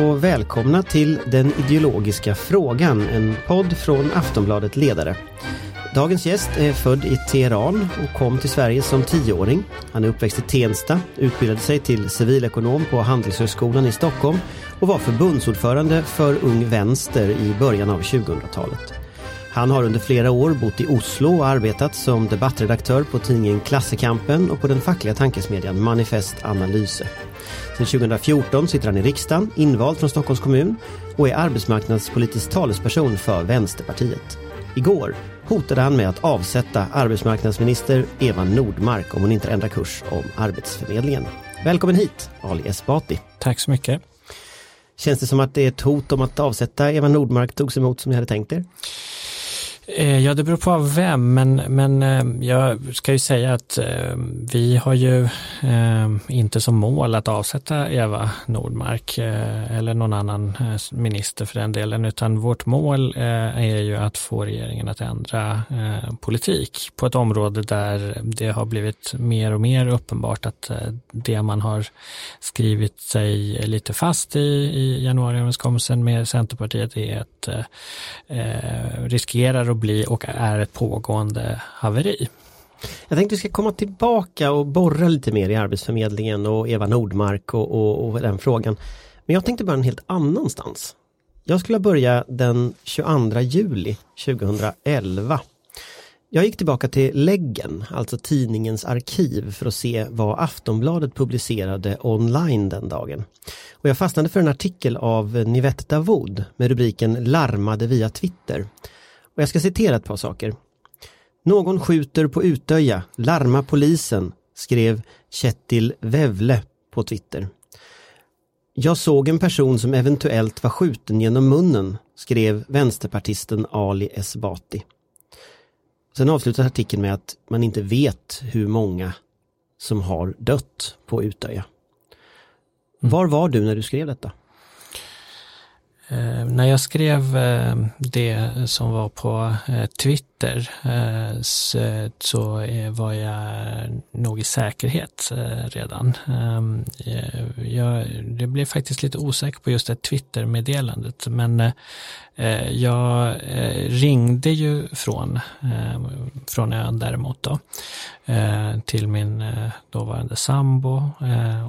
Och välkomna till Den ideologiska frågan, en podd från Aftonbladet Ledare. Dagens gäst är född i Teheran och kom till Sverige som tioåring. Han är uppväxt i Tensta, utbildade sig till civilekonom på Handelshögskolan i Stockholm och var förbundsordförande för Ung Vänster i början av 2000-talet. Han har under flera år bott i Oslo och arbetat som debattredaktör på tidningen Klassekampen och på den fackliga tankesmedjan Manifest Analyse. Sedan 2014 sitter han i riksdagen, invald från Stockholms kommun och är arbetsmarknadspolitisk talesperson för Vänsterpartiet. Igår hotade han med att avsätta arbetsmarknadsminister Eva Nordmark om hon inte ändrar kurs om Arbetsförmedlingen. Välkommen hit, Ali Esbati. Tack så mycket. Känns det som att det är ett hot om att avsätta Eva Nordmark togs emot som ni hade tänkt er? Eh, ja, det beror på av vem, men, men eh, jag ska ju säga att eh, vi har ju inte som mål att avsätta Eva Nordmark eller någon annan minister för den delen, utan vårt mål är ju att få regeringen att ändra politik på ett område där det har blivit mer och mer uppenbart att det man har skrivit sig lite fast i, i januariöverenskommelsen med Centerpartiet är att riskerar att bli och är ett pågående haveri. Jag tänkte vi ska komma tillbaka och borra lite mer i Arbetsförmedlingen och Eva Nordmark och, och, och den frågan. Men jag tänkte börja en helt annanstans. Jag skulle börja den 22 juli 2011. Jag gick tillbaka till Läggen, alltså tidningens arkiv för att se vad Aftonbladet publicerade online den dagen. Och jag fastnade för en artikel av Nivette Davoud med rubriken Larmade via Twitter. Och jag ska citera ett par saker. Någon skjuter på Utöja, larma polisen, skrev Kjetil Vävle på Twitter. Jag såg en person som eventuellt var skjuten genom munnen, skrev vänsterpartisten Ali Esbati. Sen avslutas artikeln med att man inte vet hur många som har dött på Utöja. Mm. Var var du när du skrev detta? Eh, när jag skrev eh, det som var på eh, Twitter eh, så, så var jag nog i säkerhet eh, redan. Ehm, jag, jag blev faktiskt lite osäker på just det Twitter-meddelandet men jag ringde ju från, ehm, från ön däremot då till min dåvarande sambo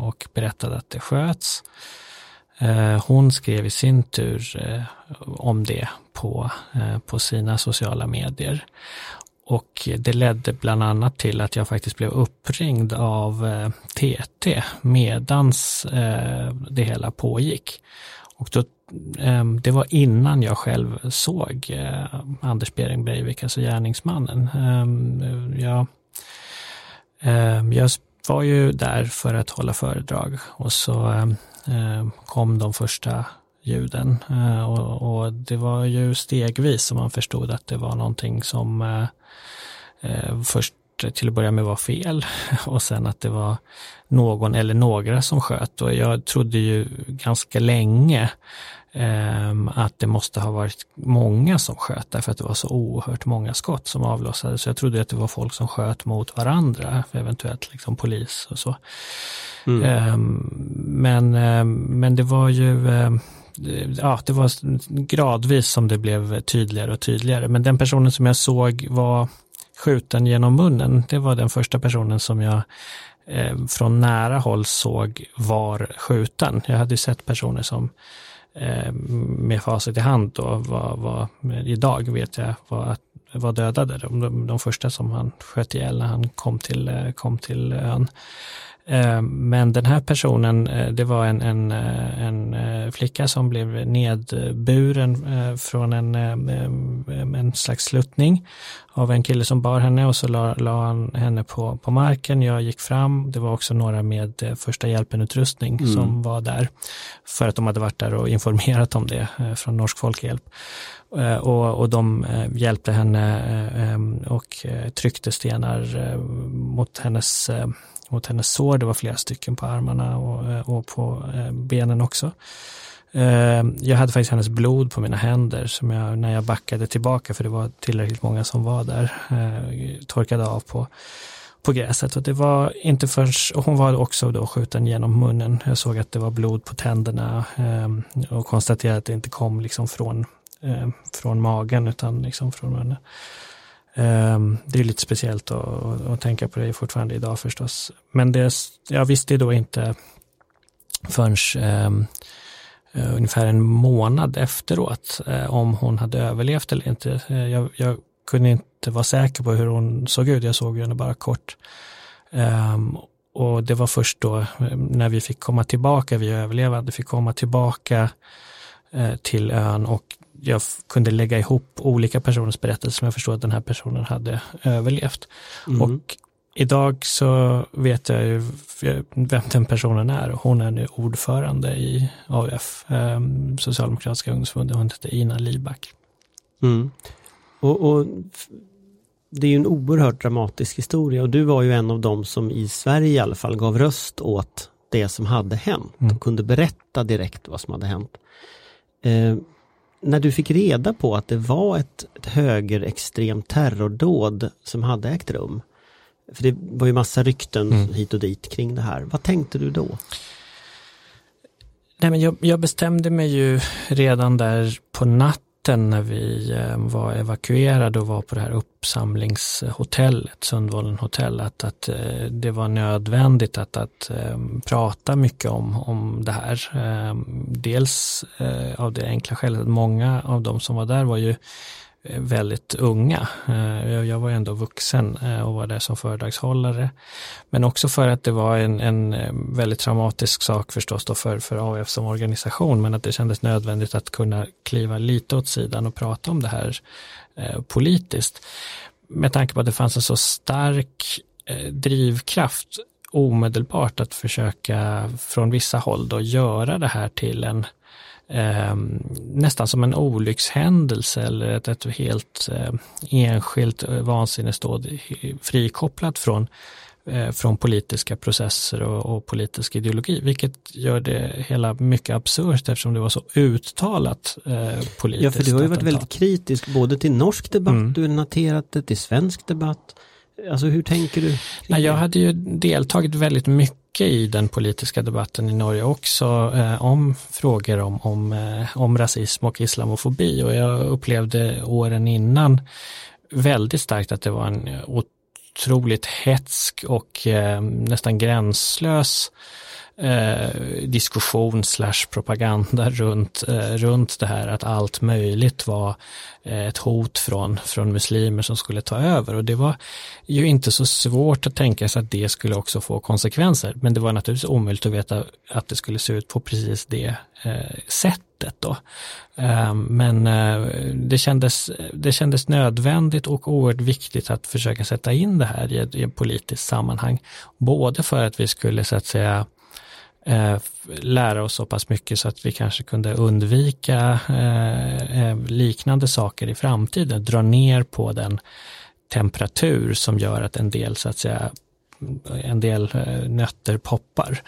och berättade att det sköts. Eh, hon skrev i sin tur eh, om det på, eh, på sina sociala medier. Och det ledde bland annat till att jag faktiskt blev uppringd av eh, TT medans eh, det hela pågick. Och då, eh, det var innan jag själv såg Anders Behring Breivik, alltså gärningsmannen. Jag, jag var ju där för att hålla föredrag och så Eh, Eh, kom de första ljuden. Eh, och, och, det var ju stegvis som man förstod att det var någonting som eh, eh först till att börja med var fel och sen att det var någon eller några som sköt. Och jag trodde ju ganska länge Ehm, att det måste ha varit många som sköt därför att det var så oerhört många skott som avlossades. Så jag trodde att det var folk som sköt mot varandra, eventuellt liksom polis och så. Mm. Ehm, men, ehm, men det var ju ja, det var gradvis som det blev tydligare och tydligare. Men den personen som jag såg var skjuten genom munnen, det var den första personen som jag eh, från nära håll såg var skjuten. Jag hade sett personer som Eh, med facit i hand då var, var idag vet jag var, var dödade. De, de första som han sköt ihjäl när han kom till, eh, kom till ön. Eh, men den här personen, det var en, en, en flicka som blev nedburen från en, en slags sluttning av en kille som bar henne och så la, la han henne på, på marken. Jag gick fram, det var också några med eh, första hjälpen-utrustning mm. som var där för att de hade varit där och informerat om det eh, från Norsk Folkhjälp. Eh, och, och de hjälpte henne och tryckte stenar mot hennes, mot hennes sår. Det var flera stycken på armarna och, eh, och på eh, benen också. Eh, jag hade faktiskt hennes blod på mina händer som jag, när jag backade tillbaka, för det var tillräckligt många som var där, torkade av på. på gräset. Och det var inte först, och hon var också då skjuten genom munnen. Jag såg att det var blod på tänderna och konstaterade att det inte kom liksom från, från magen utan liksom från munnen. Ehm, det är lite speciellt att, att, tänka på det fortfarande idag förstås. Men det, jag visste då inte förrän ehm, eh, ungefär en månad efteråt eh, om hon hade överlevt eller inte. Eh, jag, jag kunde inte vara säker på hur hon såg ut, jag såg henne bara kort. Ehm, och det var först då eh, när vi fick komma tillbaka, vi överlevande fick komma tillbaka eh, till ön och jag kunde lägga ihop olika personers berättelser som jag förstod att den här personen hade överlevt. Mm. Och idag så vet jag ju vem den personen är. Hon är nu ordförande i AUF, eh, Socialdemokratiska ungdomsförbundet. Hon heter Ina Liback. Mm. Och, och, det är ju en oerhört dramatisk historia och du var ju en av dem som i Sverige i alla fall gav röst åt det som hade hänt mm. och kunde berätta direkt vad som hade hänt. Eh, när du fick reda på att det var ett, ett högerextremt terrordåd som hade ägt rum, för det var ju massa rykten mm. hit och dit kring det här. Vad tänkte du då? Nej, men jag, jag bestämde mig ju redan där på natten natten när vi eh, var evakuerade och var på det här uppsamlingshotellet, Sundvolden hotell, att, att eh, det var nödvändigt att, att eh, prata mycket om, om det här. Dels av det enkla skälet att många av de som var där var ju Eh, väldigt unga. Eh, jag var ändå vuxen eh, och var där som föredragshållare. Men också för att det var en, en väldigt traumatisk sak förstås då för, för AF som organisation, men att det kändes nödvändigt att kunna kliva lite åt sidan och prata om det här politiskt. Med tanke på att det fanns en så stark drivkraft omedelbart att försöka från vissa håll då göra det här till en eh, nästan som en olyckshändelse eller ett, ett helt eh, enskilt eh, vansinnesdåd frikopplat från eh, från politiska processer och, och, politisk ideologi, vilket gör det hela mycket absurt eftersom det var så uttalat eh, politiskt. Ja, för du har ju varit väldigt kritisk både till norsk debatt, mm. du har noterat det, till svensk debatt. Alltså hur tänker du? Nej, jag hade ju deltagit väldigt mycket i den politiska debatten i Norge också eh, om frågor om, om, eh, om rasism och islamofobi. Och jag upplevde åren innan väldigt starkt att det var en otroligt hetsk och eh, nästan gränslös eh, diskussion slash propaganda runt, eh, runt det här att allt möjligt var eh, ett hot från, från muslimer som skulle ta över och det var ju inte så svårt att tänka sig att det skulle också få konsekvenser men det var naturligtvis omöjligt att veta att det skulle se ut på precis det eh, sättet då. Eh, men eh, det, kändes, det kändes nödvändigt och oerhört viktigt att försöka sätta in det här i ett, i ett politiskt sammanhang. Både för att vi skulle så att säga lära oss så pass mycket så att vi kanske kunde undvika eh, eh, liknande saker i framtiden, dra ner på den temperatur som gör att en del så att säga en del eh, nötter poppar.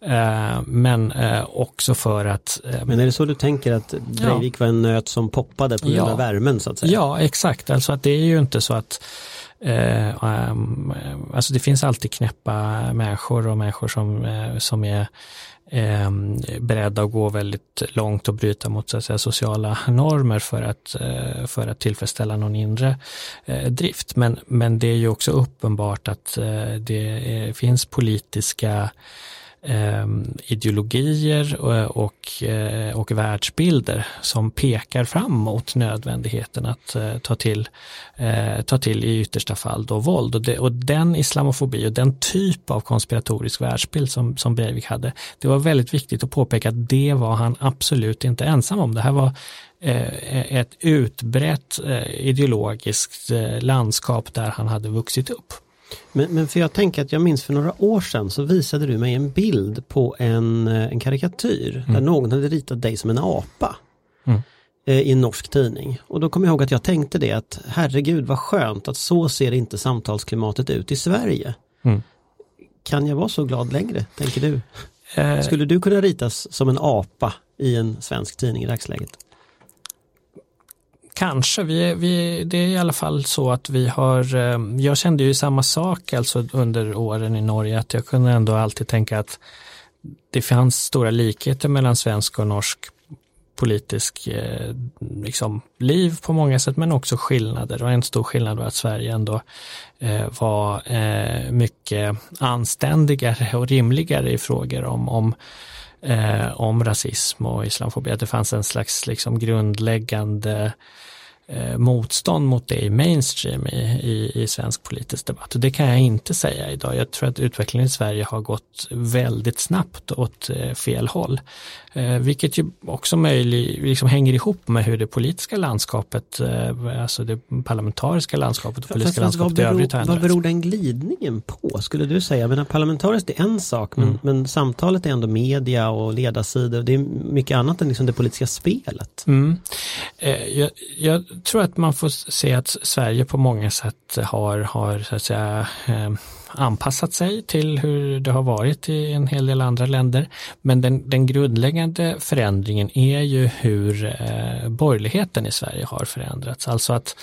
Eh, men eh, också för att... Men är det så du tänker att Breivik ja. var en nöt som poppade på grund ja. av värmen så att säga? Ja, exakt. Alltså att det är ju inte så att Eh, um, alltså det finns alltid knäppa människor och människor som, eh, som är eh, beredda att gå väldigt långt och bryta mot så att säga, sociala normer för att, eh, för att tillfredsställa någon inre eh, drift. Men, men det är ju också uppenbart att eh, det eh, finns politiska eh, ideologier och, och, eh, och världsbilder som pekar fram mot nödvändigheten att eh, ta, till, eh, ta till i yttersta fall då våld. Och, det, och den islamofobi och den typ av konspiratorisk världsbild som, som Breivik hade, det var väldigt viktigt att påpeka att det var han absolut inte ensam om. Det här var eh, ett utbrett eh, ideologiskt landskap där han hade vuxit upp. Men, men för jag tänker att jag minns för några år sedan så visade du mig en bild på en, eh, en karikatyr mm. där någon hade ritat dig som en apa. Mm. Eh, I en norsk tidning. Och då kommer jag ihåg att jag tänkte det att herregud vad skönt att så ser inte samtalsklimatet ut i Sverige. Mm. Kan jag vara så glad längre, tänker du? Eh. Skulle du kunna ritas som en apa i en svensk tidning i dagsläget? Kanske, vi, vi, det är i alla fall så att vi har, eh, jag kände ju samma sak alltså under åren i Norge, att jag kunde ändå alltid tänka att det fanns stora likheter mellan svensk och norsk politisk eh, liksom, liv på många sätt men också skillnader. Och en stor skillnad var att Sverige ändå eh, var eh, mycket anständigare och rimligare i frågor om, om, eh, om rasism och islamofobi. Att det fanns en slags liksom, grundläggande eh, motstånd mot det i mainstream i, i, i, svensk politisk debatt. Och det kan jag inte säga idag. Jag tror att utvecklingen i Sverige har gått väldigt snabbt åt eh, fel håll. Eh, vilket ju också möjlig, liksom hänger ihop med hur det politiska landskapet, eh, alltså det parlamentariska landskapet och politiska fast, landskapet beror, i övrigt har ändrats. Vad beror den glidningen på, skulle du säga? Men parlamentariskt är en sak, men, mm. men samtalet är ändå media och ledarsidor. Det är mycket annat än liksom det politiska spelet. Mm. Eh, jag, jag, tror att man får se att Sverige på många sätt har, har så att säga, eh, anpassat sig till hur det har varit i en hel del andra länder. Men den, den grundläggande förändringen är ju hur eh, borgerligheten i Sverige har förändrats. Alltså att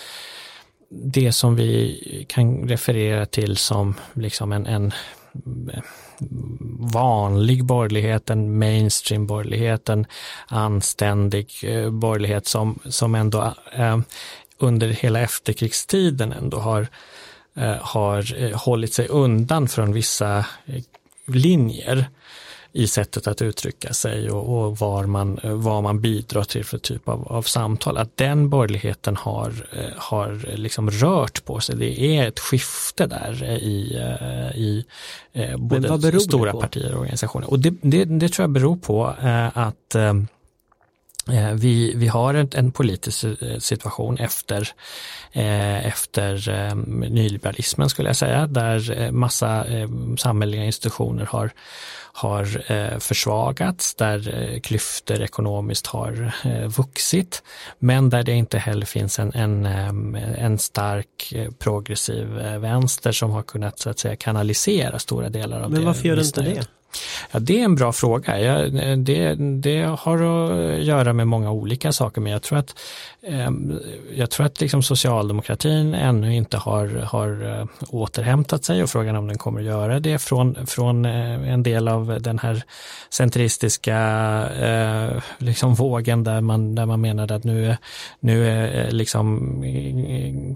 det som vi kan referera till som liksom en, en vanlig borgerligheten, mainstream borgerligheten, anständig eh, borgerlighet som, som ändå eh, under hela efterkrigstiden ändå har Eh, har eh, hållit sig undan från vissa eh, linjer i sättet att uttrycka sig och, och var man, vad man bidrar till för typ av, av samtal. Att den borgerligheten har, har liksom rört på sig. Det är ett skifte där i, i både stora partier och organisationer. Och det, det, det, tror jag beror på att Eh, vi, vi har en, en politisk eh, situation efter, eh, efter eh, nyliberalismen skulle jag säga, där massa eh, samhälleliga institutioner har, har eh, försvagats, där klyftor ekonomiskt har vuxit, men där det inte heller finns en, en, en stark progressiv vänster som har kunnat så att säga kanalisera stora delar av men det. Men varför gör det inte det? Ja, det är en bra fråga. Jag, det, det har att göra med många olika saker, men jag tror att, ehm, jag tror att liksom socialdemokratin ännu inte har, har eh, återhämtat sig och frågan om den kommer att göra det från, från eh, en del av den här centristiska eh, liksom vågen där man, där man menade att nu, nu är liksom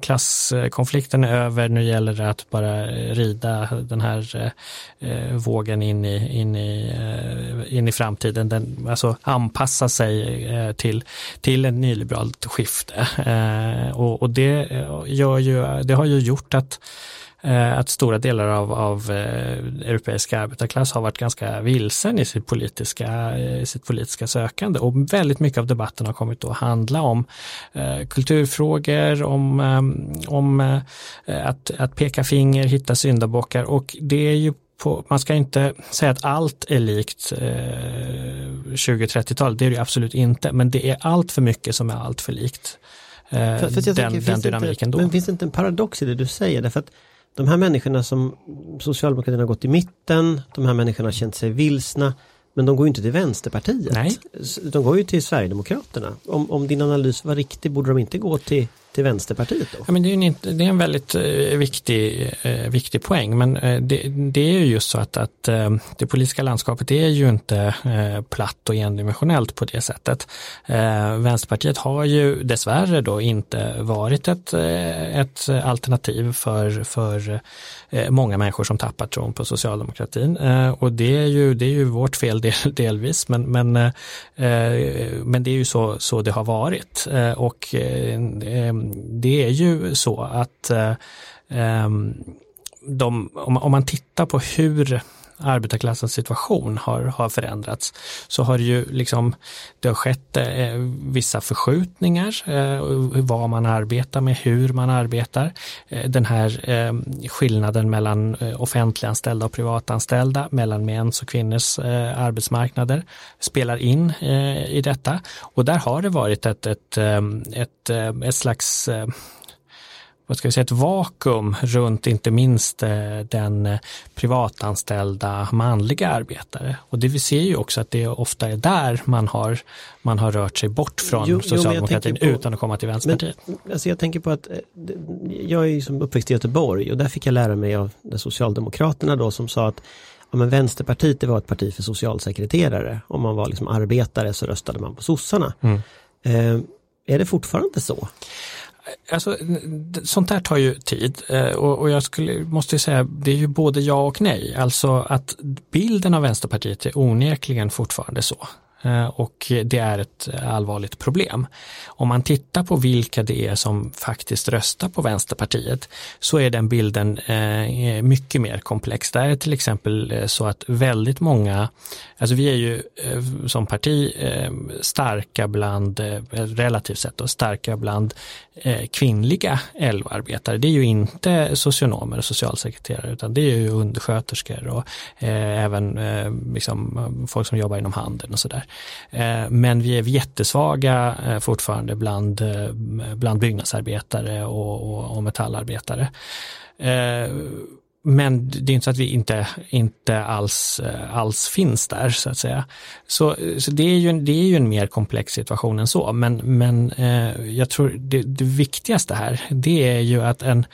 klasskonflikten över, nu gäller det att bara rida den här vågen in i in i, eh, in i framtiden, den, alltså anpassa sig eh, till, till ett nyliberalt skifte. Eh, och, och det, gör ju, det har ju gjort att att stora delar av, av europeiska arbetarklass har varit ganska vilsen i sitt politiska, i sitt politiska sökande. Och väldigt mycket av debatten har kommit att handla om eh, kulturfrågor, om, om eh, att, att peka finger, hitta syndabockar. Och det är ju på, man ska inte säga att allt är likt eh, 20-30-talet, det är det absolut inte, men det är allt för mycket som är allt för likt eh, för, för den, tänker, den dynamiken inte, då. Men finns det inte en paradox i det du säger? Därför att de här människorna som socialdemokratin har gått i mitten, de här människorna har känt sig vilsna, men de går ju inte till Vänsterpartiet. Nej. De går ju till Sverigedemokraterna. Om, om din analys var riktig, borde de inte gå till till Vänsterpartiet då? Ja, men det, är en, det är en väldigt eh, viktig, eh, viktig poäng men eh, det, det, är ju just så att, att eh, det politiska landskapet är ju inte eh, platt och endimensionellt på det sättet. Eh, Vänsterpartiet har ju dessvärre då inte varit ett, eh, ett alternativ för, för eh, många människor som tappat tron på socialdemokratin eh, och det är ju, det är ju vårt fel del, delvis men, men, men det är ju så, så det har varit och det är ju så att eh, ehm, de, om, man tittar på hur arbetarklassens situation har, har förändrats så har det ju liksom det har skett eh, vissa förskjutningar eh, vad man arbetar med, hur man arbetar. Eh, den här eh, skillnaden mellan eh, offentliganställda och privatanställda, mellan mäns och kvinnors eh, arbetsmarknader spelar in eh, i detta och där har det varit ett, ett, ett, eh, ett, eh, ett slags eh, vad ska vi säga, ett vakuum runt inte minst eh, den eh, privatanställda manliga arbetare. Och det vi ser ju också att det ofta är där man har, man har rört sig bort från jo, socialdemokratin jo, på, utan att komma till Vänsterpartiet. Men, alltså jag tänker på att eh, jag är ju som uppväxt i Göteborg och där fick jag lära mig av Socialdemokraterna då som sa att ja, men Vänsterpartiet det var ett parti för socialsekreterare. Om man var liksom arbetare så röstade man på sossarna. Mm. Eh, är det fortfarande så? Alltså, sånt där tar ju tid eh, och, jag skulle, måste säga det är ju både ja och nej. Alltså att bilden av Vänsterpartiet är onekligen fortfarande så. Eh, och det är ett allvarligt problem. Om man tittar på vilka det är som faktiskt röstar på Vänsterpartiet så är den bilden eh, mycket mer komplex. Det är till exempel eh, så att väldigt många, alltså vi är ju som parti starka bland, relativt sett då, starka bland kvinnliga LO-arbetare. Det är ju inte socionomer och socialsekreterare utan det är ju undersköterskor och även liksom, folk som jobbar inom handeln och sådär. Eh, men vi är jättesvaga eh, fortfarande bland, eh, bland byggnadsarbetare och, och, och metallarbetare. Men det är inte så att vi inte, inte alls, alls finns där så att säga. Så, så det, är ju, det är ju en mer komplex situation än så. Men, men jag tror det, det viktigaste här, det är ju att en,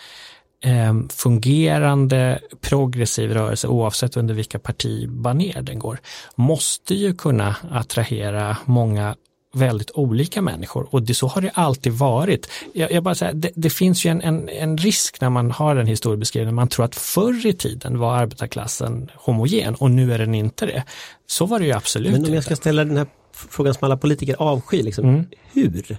eh, fungerande progressiv rörelse oavsett under vilka partibaner den går måste ju kunna attrahera många väldigt olika människor och det, så har det alltid varit. Jag, jag bara säger, det, det, finns ju en, en, en, risk när man har en historiebeskrivning, man tror att förr i tiden var arbetarklassen homogen och nu är den inte det. Så var det ju absolut Men om jag ska ställa den här frågan som alla politiker avskyr, liksom, mm. hur?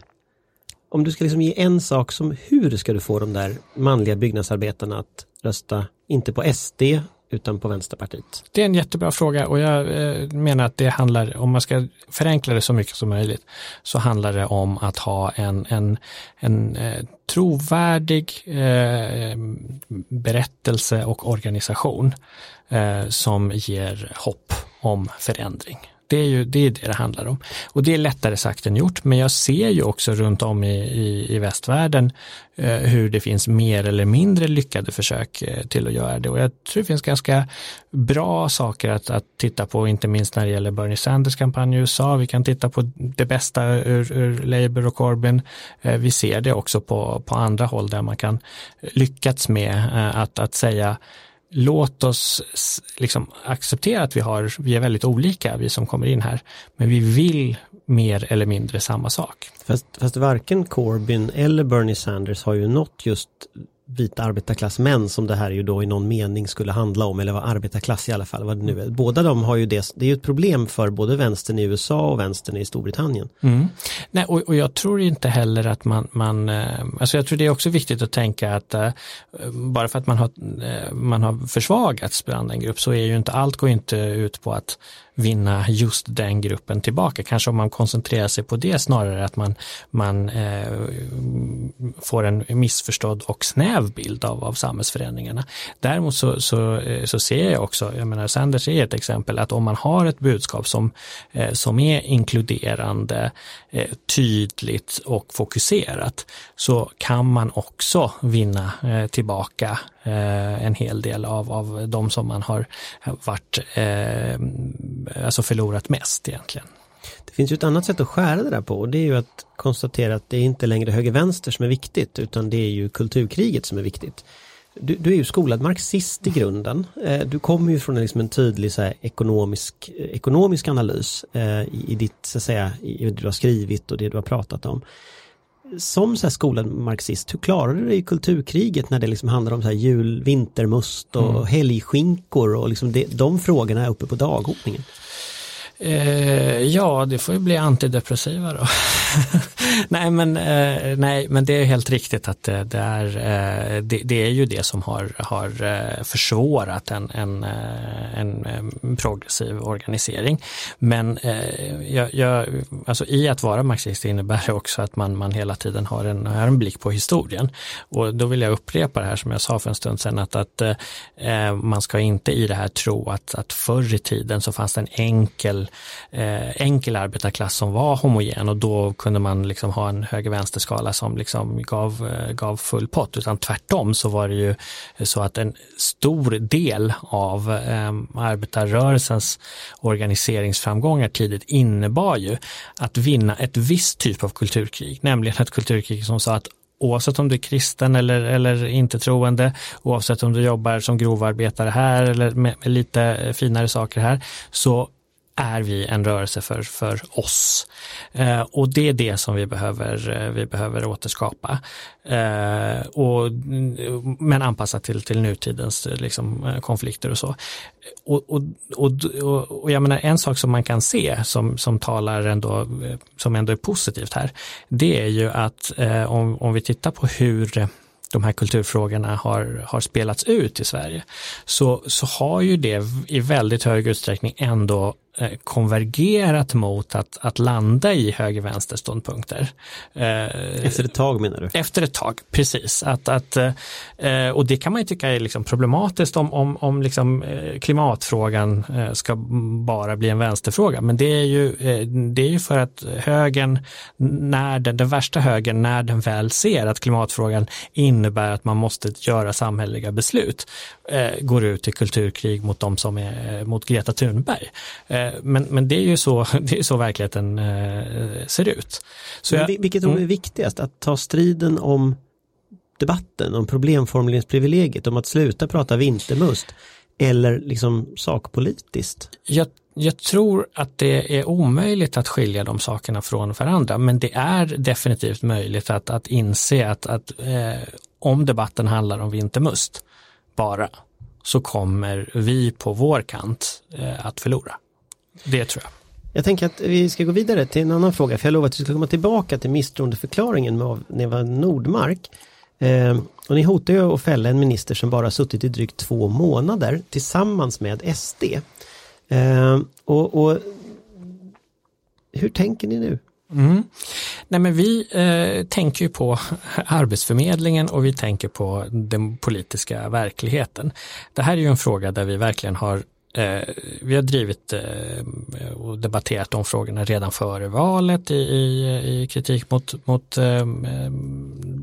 Om du ska liksom ge en sak som hur ska du få de där manliga byggnadsarbetarna att rösta, inte på SD utan på Vänsterpartiet? Det är en jättebra fråga och jag eh, menar att det handlar, om man ska förenkla det så mycket som möjligt, så handlar det om att ha en, en, en eh, trovärdig eh, berättelse och organisation eh, som ger hopp om förändring. Det är ju det, är det det handlar om. Och det är lättare sagt än gjort, men jag ser ju också runt om i, i, i västvärlden eh, hur det finns mer eller mindre lyckade försök eh, till att göra det. Och jag tror det finns ganska bra saker att, att titta på, inte minst när det gäller Bernie Sanders kampanj i USA. Vi kan titta på det bästa ur, ur Labour och Corbyn. Eh, vi ser det också på, på andra håll där man kan lyckats med eh, att, att säga låt oss liksom acceptera att vi, har, vi är väldigt olika, vi som kommer in här, men vi vill mer eller mindre samma sak. Fast, fast varken Corbyn eller Bernie Sanders har ju nått just vita arbetarklassmän som det här ju då i någon mening skulle handla om, eller var arbetarklass i alla fall, vad det nu är. Båda de har ju det, det är ju ett problem för både vänstern i USA och vänstern i Storbritannien. Mm. Nej, och, och, jag tror inte heller att man, man, eh, alltså jag tror det är också viktigt att tänka att uh, bara för att man har, uh, man har försvagats bland en grupp så är ju inte allt går inte ut på att vinna just den gruppen tillbaka. Kanske om man koncentrerar sig på det snarare att man, man eh, får en missförstådd och snäv bild av, av samhällsförändringarna. Däremot så, så, eh, så ser jag också, jag menar Sanders är ett exempel, att om man har ett budskap som, eh, som är inkluderande, eh, tydligt och fokuserat så kan man också vinna eh, tillbaka Eh, en hel del av, av de som man har varit, eh, alltså förlorat mest egentligen. Det finns ju ett annat sätt att skära det där på och det är ju att konstatera att det är inte längre höger-vänster som är viktigt utan det är ju kulturkriget som är viktigt. Du, du är ju skolad marxist i grunden. Eh, du kommer ju från liksom en tydlig så här, ekonomisk, ekonomisk analys eh, i, i ditt, så att säga, i det du har skrivit och det du har pratat om som så här skolad marxist, hur klarar du dig i kulturkriget när det liksom handlar om så här jul, vintermust och mm. helgskinkor och liksom det, de frågorna är uppe på dagordningen? Eh, ja, det får ju bli antidepressiva då. nej, men, eh, nej, men det är helt riktigt att det, det är, eh, det, det, är ju det som har, har eh, försvårat en, en, eh, en, eh, progressiv organisering. Men eh, jag, jag, alltså i att vara marxist innebär det också att man, man hela tiden har en, har en blick på historien. Och då vill jag upprepa det här som jag sa för en stund sedan att, att man ska inte i det här tro att, att förr i tiden så fanns det en enkel eh, enkel arbetarklass som var homogen och då kunde man liksom ha en höger-vänster-skala som liksom gav, eh, gav full pott, utan tvärtom så var det ju så att en stor del av eh, arbetarrörelsens organiseringsframgångar tidigt innebar ju att vinna ett visst typ av kulturkrig, nämligen ett kulturkrig som sa att oavsett om du är kristen eller, eller inte troende, oavsett om du jobbar som grovarbetare här eller med, med lite eh, finare saker här, så är vi en rörelse för, för oss. Eh, och det är det som vi behöver, eh, vi behöver återskapa. Eh, och, mm, men anpassat till, till nutidens eh, liksom, eh, konflikter och så. Och, och, och, och, jag menar en sak som man kan se som, som talar ändå, eh, som ändå är positivt här, det är ju att eh, om, om vi tittar på hur de här kulturfrågorna har, har spelats ut i Sverige, så, så har ju det i väldigt hög utsträckning ändå konvergerat mot att, att landa i höger-vänster ståndpunkter. Eh, efter ett tag menar du? Efter ett tag, precis. Att, att, eh, och det kan man ju tycka är liksom problematiskt om, om, om liksom klimatfrågan ska bara bli en vänsterfråga. Men det är ju, det är ju för att högern, när den, den värsta högern, när den väl ser att klimatfrågan innebär att man måste göra samhälleliga beslut, går ut i kulturkrig mot de som är mot Greta Thunberg Eh, men, men det är ju så, det är så verkligheten eh, ser ut. Så jag, vilket mm. är viktigast, att ta striden om debatten, om problemformuleringsprivilegiet, om att sluta prata vintermust eller liksom sakpolitiskt? Jag, jag, tror att det är omöjligt att skilja de sakerna från varandra, men det är definitivt möjligt att, att inse att, att eh, om debatten handlar om vintermust bara, så kommer vi på vår kant eh, att förlora. Det tror jag. Jag tänker att vi ska gå vidare till en annan fråga, för jag lovar att vi ska komma tillbaka till misstroendeförklaringen med Neva Nordmark. Eh, och ni hotar ju att fälla en minister som bara suttit i drygt två månader tillsammans med SD. Eh, och, och, hur tänker ni nu? Mm. Nej men vi eh, tänker ju på Arbetsförmedlingen och vi tänker på den politiska verkligheten. Det här är ju en fråga där vi verkligen har vi har drivit eh, och debatterat de frågorna redan före valet i, i, i kritik mot, mot eh,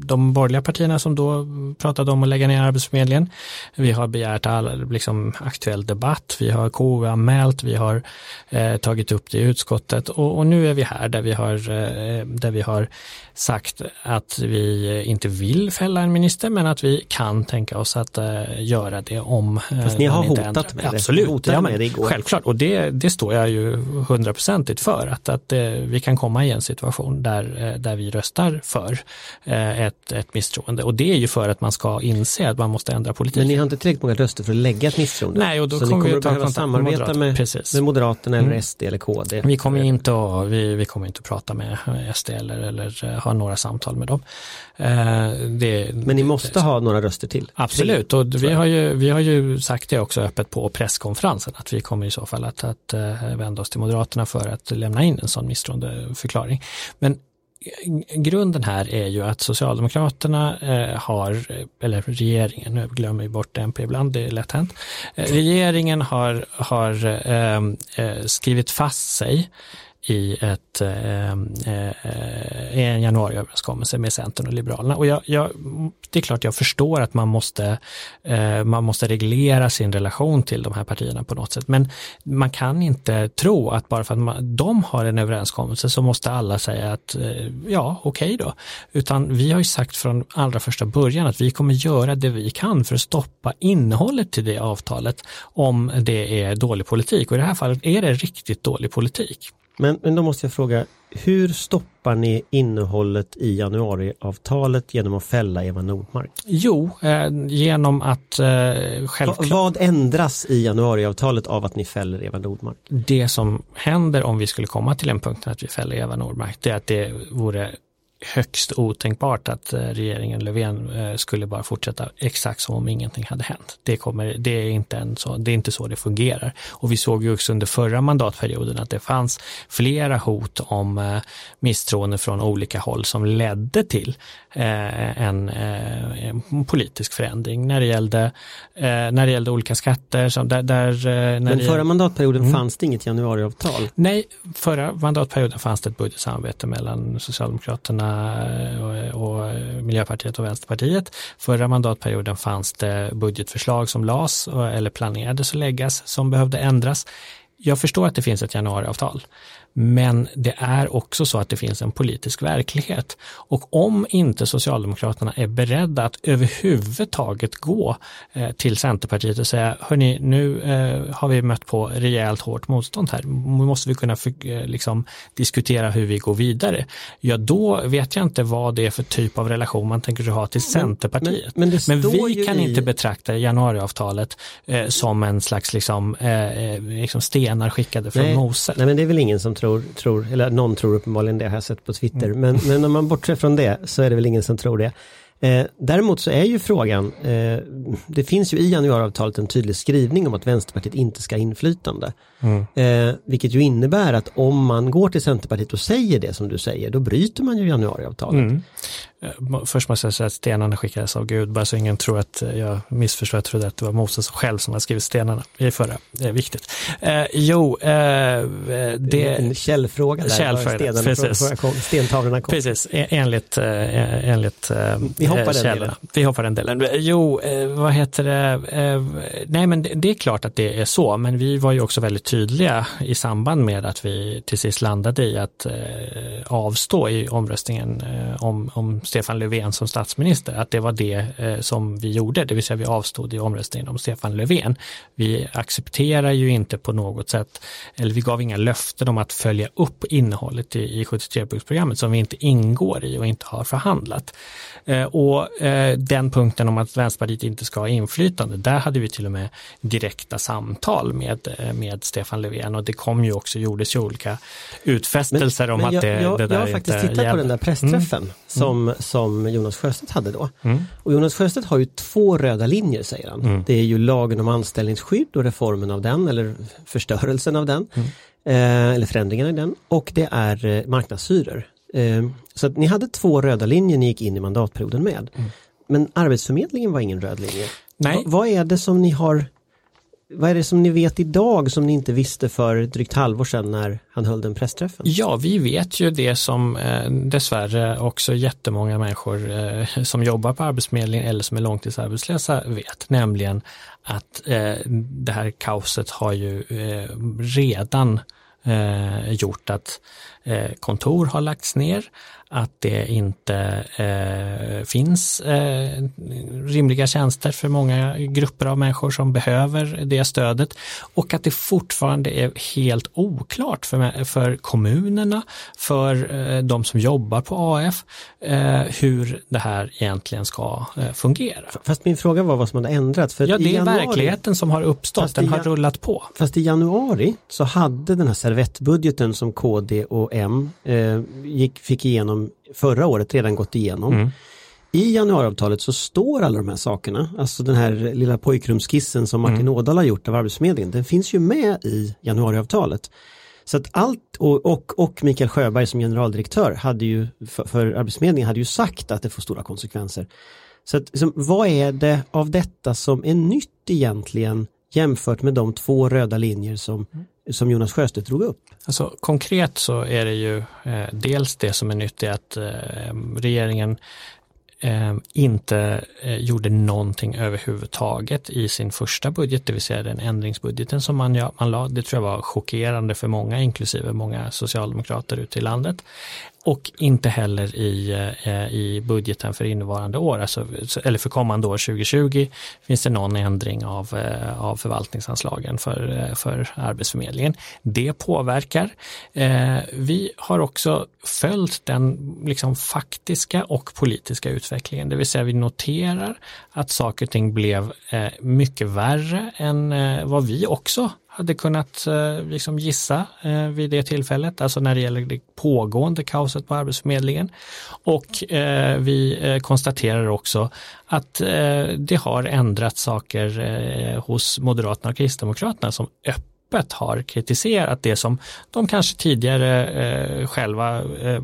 de borgerliga partierna som då pratade om att lägga ner Arbetsförmedlingen. Vi har begärt all liksom, aktuell debatt, vi har KU-anmält, vi har eh, tagit upp det i utskottet och, och, nu är vi här där vi har, eh, där vi har sagt att vi inte vill fälla en minister men att vi kan tänka oss att uh, göra det om Fast ni har hotat ändrar. med det? Absolut, ja, med det igår. självklart och det, det står jag ju hundraprocentigt för att, att uh, vi kan komma i en situation där, där vi röstar för ett, ett misstroende och det är ju för att man ska inse att man måste ändra politiken. Men ni har inte tillräckligt många röster för att lägga ett misstroende? Nej, och då Så kommer ni kommer att behöva samarbeta med, Precis. med Moderaterna eller mm. SD eller KD? Vi kommer inte att, vi, vi kommer inte att prata med SD eller, eller ha några samtal med dem. Eh, det, Men ni måste ha några röster till? Absolut, och vi har, ju, vi har ju sagt det också öppet på presskonferensen att vi kommer i så fall att, att eh, vända oss till Moderaterna för att lämna in en sån misstroendeförklaring. Men grunden här är ju att Socialdemokraterna eh, har, eller regeringen, nu glömmer jag bort MP ibland, det är lätt hänt. Regeringen har, har skrivit fast sig i, ett, eh, eh, en januariöverenskommelse med Centern och Liberalerna. Och jag, jag, det är klart jag förstår att man måste, eh, man måste reglera sin relation till de här partierna på något sätt. Men man kan inte tro att bara för att man, de har en överenskommelse så måste alla säga att eh, ja, okej okay då. Utan vi har ju sagt från allra första början att vi kommer göra det vi kan för att stoppa innehållet till det avtalet om det är dålig politik. Och i det här fallet är det riktigt dålig politik. Men, men då måste jag fråga, hur stoppar ni innehållet i januariavtalet genom att fälla Eva Nordmark? Jo, eh, genom att eh, självklart... Vad ändras i januariavtalet av att ni fäller Eva Nordmark? Det som händer om vi skulle komma till en punkt att vi fäller Eva Nordmark, det är att det vore högst otänkbart att eh, regeringen Löfven eh, skulle bara fortsätta exakt som om ingenting hade hänt. Det, kommer, det, är inte en så, det är inte så det fungerar. Och vi såg ju också under förra mandatperioden att det fanns flera hot om eh, misstroende från olika håll som ledde till en, en politisk förändring när det gällde, när det gällde olika skatter. Som där, där, när Men förra mandatperioden mm. fanns det inget januariavtal? Nej, förra mandatperioden fanns det ett budgetsamarbete mellan Socialdemokraterna Eh, och, och Miljöpartiet och Vänsterpartiet. Förra mandatperioden fanns det budgetförslag som lades eh, eller planerades att läggas som behövde ändras. Jag förstår att det finns ett januariavtal. Men det är också så att det finns en politisk verklighet. Och om inte Socialdemokraterna är beredda att överhuvudtaget gå eh, till Centerpartiet och säga, hörni, nu eh, har vi mött på rejält hårt motstånd här. Nu måste vi kunna eh, liksom, diskutera hur vi går vidare. Ja, då vet jag inte vad det är för typ av relation man tänker sig ha till Centerpartiet. Men, men, men vi kan i... inte betrakta januariavtalet eh, som en slags liksom, eh, liksom stenar skickade från nej, Moses. Nej, men det är väl ingen som tror, tror, eller någon tror uppenbarligen det, har jag sett på Twitter. Mm. Men, men om man bortser från det så är det väl ingen som tror det. Eh, däremot så är ju frågan, eh, det finns ju i januariavtalet en tydlig skrivning om att Vänsterpartiet inte ska ha inflytande. Mm. Eh, vilket ju innebär att om man går till Centerpartiet och säger det som du säger, då bryter man ju januariavtalet. Mm. Eh, först måste jag säga att stenarna skickades av Gud, bara så ingen tror att jag missförstår, jag trodde att det var Moses själv som hade skrivit stenarna i förra, det är viktigt. Eh, jo, eh, det... En källfråga där, källfråga, precis. Kom, stentavlorna kom. Precis, e- enligt, eh, enligt eh, hoppar den källorna. delen. Vi hoppar den delen. Jo, eh, vad heter det, nej men det, är klart att det är så, men vi var ju också väldigt tydliga i samband med att vi till sist landade i att avstå i omröstningen om, om Stefan Löfven som statsminister, att det var det eh, som vi gjorde, det vill säga vi avstod i omröstningen om Stefan Löfven. Vi accepterar ju inte på något sätt, eller vi gav inga löften om att följa upp innehållet i, i 73-punktsprogrammet som vi inte ingår i och inte har förhandlat. Och eh, den punkten om att Vänsterpartiet inte ska ha inflytande, där hade vi till och med direkta samtal med, eh, med Stefan Löfven och det kom ju också, gjordes ju olika utfästelser men, om men att jag, det, jag, det där Jag har faktiskt tittat gäller. på den där pressträffen mm. som, mm. som Jonas Sjöstedt hade då. Mm. Och Jonas Sjöstedt har ju två röda linjer säger han. Mm. Det är ju lagen om anställningsskydd och reformen av den eller förstörelsen av den. Mm. Eh, eller förändringarna i den. Och det är eh, marknadshyror. Eh, så att ni hade två röda linjer ni gick in i mandatperioden med. Mm. Men Arbetsförmedlingen var ingen röd linje. Nej. Va, vad är det som ni har vad är det som ni vet idag som ni inte visste för drygt halvår sedan när han höll den pressträffen? Ja, vi vet ju det som eh, dessvärre också jättemånga människor eh, som jobbar på Arbetsförmedlingen eller som är långtidsarbetslösa vet, nämligen att eh, det här kaoset har ju eh, redan eh, gjort att kontor har lagts ner, att det inte eh, finns eh, rimliga tjänster för många grupper av människor som behöver det stödet och att det fortfarande är helt oklart för, för kommunerna, för eh, de som jobbar på AF, eh, hur det här egentligen ska eh, fungera. Fast min fråga var vad som hade ändrats. För ja, det är januari, verkligheten som har uppstått, den har rullat på. Fast i januari så hade den här servettbudgeten som KD och M eh, gick, fick igenom förra året redan gått igenom. Mm. I januariavtalet så står alla de här sakerna, alltså den här lilla pojkrumskissen som Martin mm. Ådahl har gjort av Arbetsförmedlingen, den finns ju med i januariavtalet. Så att allt, och, och, och Mikael Sjöberg som generaldirektör hade ju för, för Arbetsförmedlingen hade ju sagt att det får stora konsekvenser. Så att, liksom, vad är det av detta som är nytt egentligen jämfört med de två röda linjer som mm som Jonas Sjöstedt drog upp? Alltså, konkret så är det ju eh, dels det som är nytt är att eh, regeringen eh, inte eh, gjorde någonting överhuvudtaget i sin första budget, det vill säga den ändringsbudgeten som man, ja, man la. Det tror jag var chockerande för många, inklusive många socialdemokrater ute i landet och inte heller i, eh, i budgeten för innevarande år, alltså, eller för kommande år 2020 finns det någon ändring av, eh, av förvaltningsanslagen för, eh, för Arbetsförmedlingen. Det påverkar. Eh, vi har också följt den liksom, faktiska och politiska utvecklingen, det vill säga vi noterar att saker och ting blev eh, mycket värre än eh, vad vi också hade kunnat eh, liksom gissa eh, vid det tillfället, alltså när det gäller det pågående kaoset på Arbetsförmedlingen. Och eh, vi eh, konstaterar också att eh, det har ändrat saker eh, hos Moderaterna och Kristdemokraterna som öppet har kritiserat det som de kanske tidigare eh, själva eh,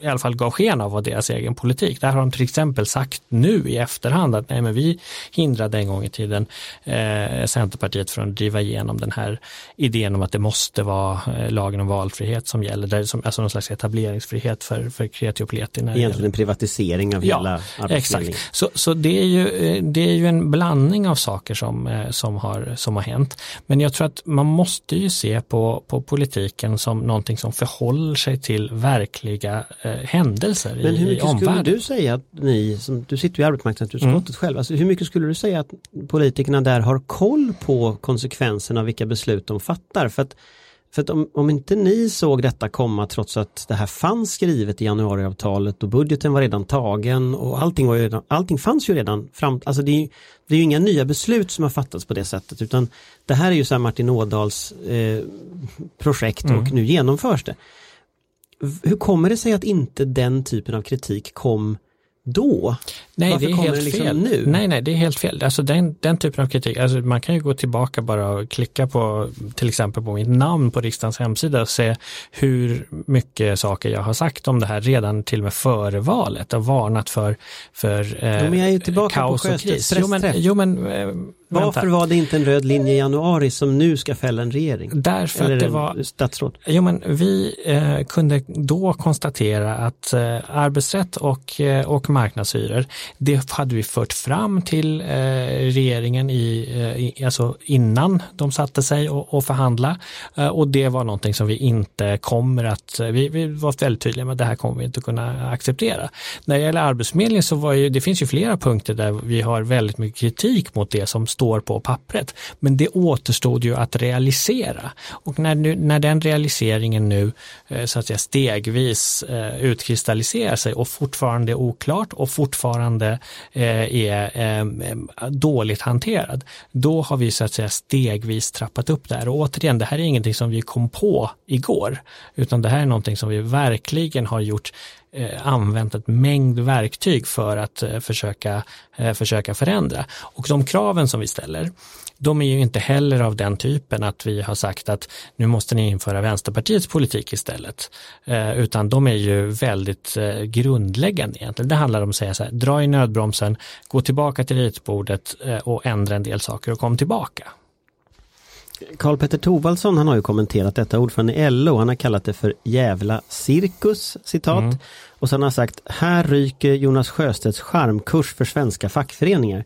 i alla fall gav sken av var deras egen politik. Där har de till exempel sagt nu i efterhand att nej men vi hindrade en gång i tiden eh, Centerpartiet från att driva igenom den här idén om att det måste vara eh, lagen om valfrihet som gäller, där, som, alltså någon slags etableringsfrihet för, för kreti och pleti. Egentligen en privatisering av ja, hela. Exakt, så, så det, är ju, eh, det är ju en blandning av saker som, eh, som, har, som har hänt. Men jag tror att man måste ju se på, på politiken som någonting som förhåller sig till verkliga eh, händelser Men hur mycket i skulle du säga att ni, som, du sitter ju i arbetsmarknadsutskottet mm. själv, alltså hur mycket skulle du säga att politikerna där har koll på konsekvenserna av vilka beslut de fattar? För att, för att om, om inte ni såg detta komma trots att det här fanns skrivet i januariavtalet och budgeten var redan tagen och allting, var redan, allting fanns ju redan fram, alltså det är, det är ju inga nya beslut som har fattats på det sättet utan det här är ju så här Martin Ådals eh, projekt och mm. nu genomförs det hur kommer det sig att inte den typen av kritik kom då? Nej, Varför det är helt liksom fel. Nu? Nej, nej, det är helt fel. Alltså den, den typen av kritik, alltså man kan ju gå tillbaka bara och klicka på till exempel på mitt namn på riksdagens hemsida och se hur mycket saker jag har sagt om det här redan till och med före valet och varnat för, för eh, men jag är tillbaka kaos på och kris. Jo men, jo, men eh, Varför var det inte en röd linje i januari som nu ska fälla en regering? Därför Eller att det var statsråd. Jo men vi eh, kunde då konstatera att eh, arbetsrätt och, eh, och marknadshyror det hade vi fört fram till eh, regeringen i, eh, i, alltså innan de satte sig och, och förhandla eh, och det var någonting som vi inte kommer att, vi, vi var väldigt tydliga med att det här kommer vi inte kunna acceptera. När det gäller Arbetsförmedlingen så var ju, det finns ju flera punkter där vi har väldigt mycket kritik mot det som står på pappret. Men det återstod ju att realisera och när, nu, när den realiseringen nu eh, så att säga stegvis eh, utkristalliserar sig och fortfarande är oklart och fortfarande eh, är dåligt hanterad, då har vi så att säga stegvis trappat upp det här. Och återigen, det här är ingenting som vi kom på igår, utan det här är någonting som vi verkligen har gjort Eh, använt ett mängd verktyg för att eh, försöka, eh, försöka förändra. Och de kraven som vi ställer, de är ju inte heller av den typen att vi har sagt att nu måste ni införa Vänsterpartiets politik istället. Utan de är ju väldigt grundläggande egentligen. Det handlar om att säga så här, dra i nödbromsen, gå tillbaka till ritbordet och ändra en del saker och kom tillbaka. Karl Petter Thorwaldsson han har ju kommenterat detta, ordförande i LO, han har kallat det för jävla cirkus, citat. Mm. Och sen har han sagt, här ryker Jonas Sjöstedts charmkurs för svenska fackföreningar.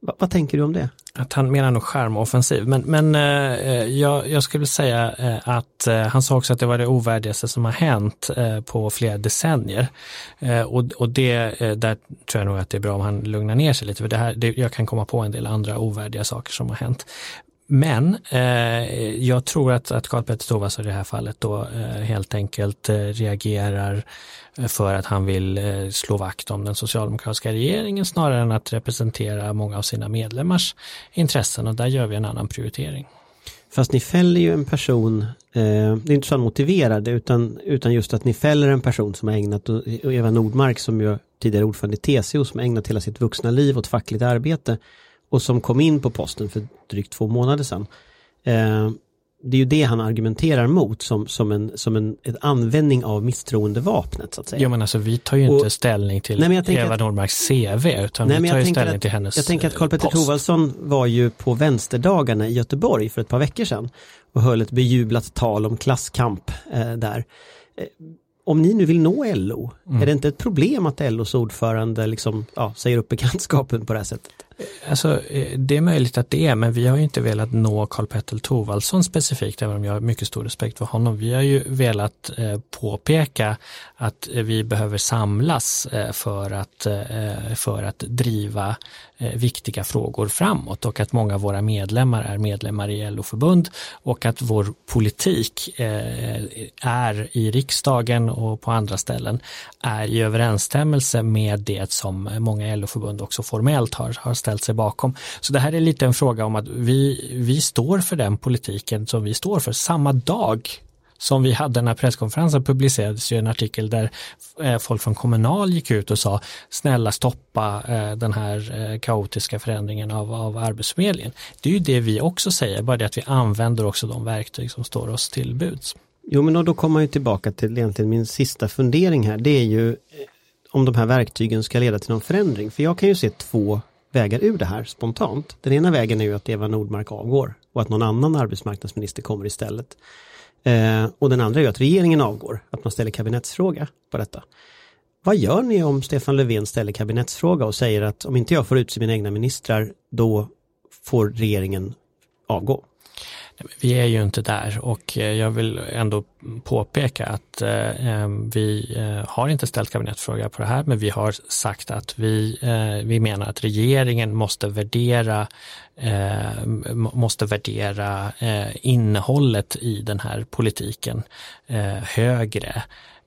Va, vad tänker du om det? Att han menar nog charmoffensiv, men, men eh, jag, jag, skulle säga eh, att eh, han sa också att det var det ovärdigaste som har hänt eh, på flera decennier. Eh, och, och det, eh, där tror jag nog att det är bra om han lugnar ner sig lite, för det här, det, jag kan komma på en del andra ovärdiga saker som har hänt. Men eh, jag tror att, att Karl Petter Thorwaldsson i det här fallet då eh, helt enkelt eh, reagerar för att han vill eh, slå vakt om den socialdemokratiska regeringen snarare än att representera många av sina medlemmars intressen och där gör vi en annan prioritering. Fast ni fäller ju en person, eh, det är inte så han motiverar det utan, utan just att ni fäller en person som har ägnat, och Eva Nordmark som ju tidigare ordförande i TCO som har ägnat hela sitt vuxna liv åt fackligt arbete och som kom in på posten för drygt två månader sedan. Eh, det är ju det han argumenterar mot som, som, en, som en ett användning av misstroendevapnet. Så att säga. Jo men alltså vi tar ju inte ställning till nej, Eva Nordmarks CV utan nej, vi tar ju ställning att, till hennes Jag tänker att Karl Petter Thorwaldsson var ju på vänsterdagarna i Göteborg för ett par veckor sedan och höll ett bejublat tal om klasskamp eh, där. Eh, om ni nu vill nå LO, mm. är det inte ett problem att LOs ordförande liksom, ja, säger upp bekantskapen på det här sättet? Alltså, eh, det är möjligt att det är, men vi har ju inte velat nå Karl Petter Thorvaldsson specifikt, även om jag har mycket stor respekt för honom. Vi har ju velat eh, påpeka att eh, vi behöver samlas för, att, för att driva viktiga frågor framåt och att många av våra medlemmar är medlemmar i LO-förbund och att vår politik är i riksdagen och på andra ställen är i överensstämmelse med det som många LO-förbund också formellt har, har ställt sig bakom. Så det här är lite en fråga om att vi, vi står för den politiken som vi står för. Samma dag som vi hade den här presskonferensen publicerades ju en artikel där eh, folk från Kommunal gick ut och sa snälla stoppa eh, den här eh, kaotiska förändringen av, av Arbetsförmedlingen. Det är ju det vi också säger, bara det att vi använder också de verktyg som står oss till buds. Jo men då kommer man ju tillbaka till egentligen min sista fundering här. Det är ju om de här verktygen ska leda till någon förändring. För jag kan ju se två vägar ur det här spontant. Den ena vägen är ju att Eva Nordmark avgår och att någon annan arbetsmarknadsminister kommer istället. Eh, och den andra är ju att regeringen avgår, att man ställer kabinettsfråga på detta. Vad gör ni om Stefan Löfven ställer kabinettsfråga och säger att om inte jag får utse mina egna ministrar, då får regeringen avgå? Vi är ju inte där. Och eh, jag vill ändå påpeka att eh, eh, vi har inte ställt kabinettsfråga på det här men vi har sagt att vi, vi menar att regeringen måste värdera måste värdera innehållet i den här politiken högre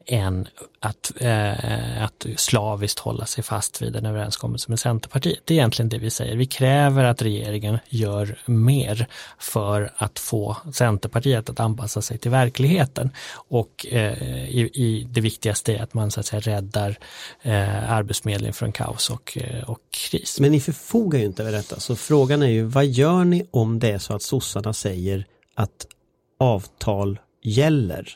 än att, eh, att slaviskt hålla sig fast vid en överenskommelse med Centerpartiet. Det är egentligen det vi säger. Vi kräver att regeringen gör mer för att få Centerpartiet att anpassa sig till verkligheten. Och eh, i, i, det viktigaste är att man så att säga räddar eh, Arbetsförmedlingen från kaos och, eh, och kris. Men ni förfogar ju inte över detta, så frågan är ju vad gör ni om det är så att sossarna säger att avtal gäller?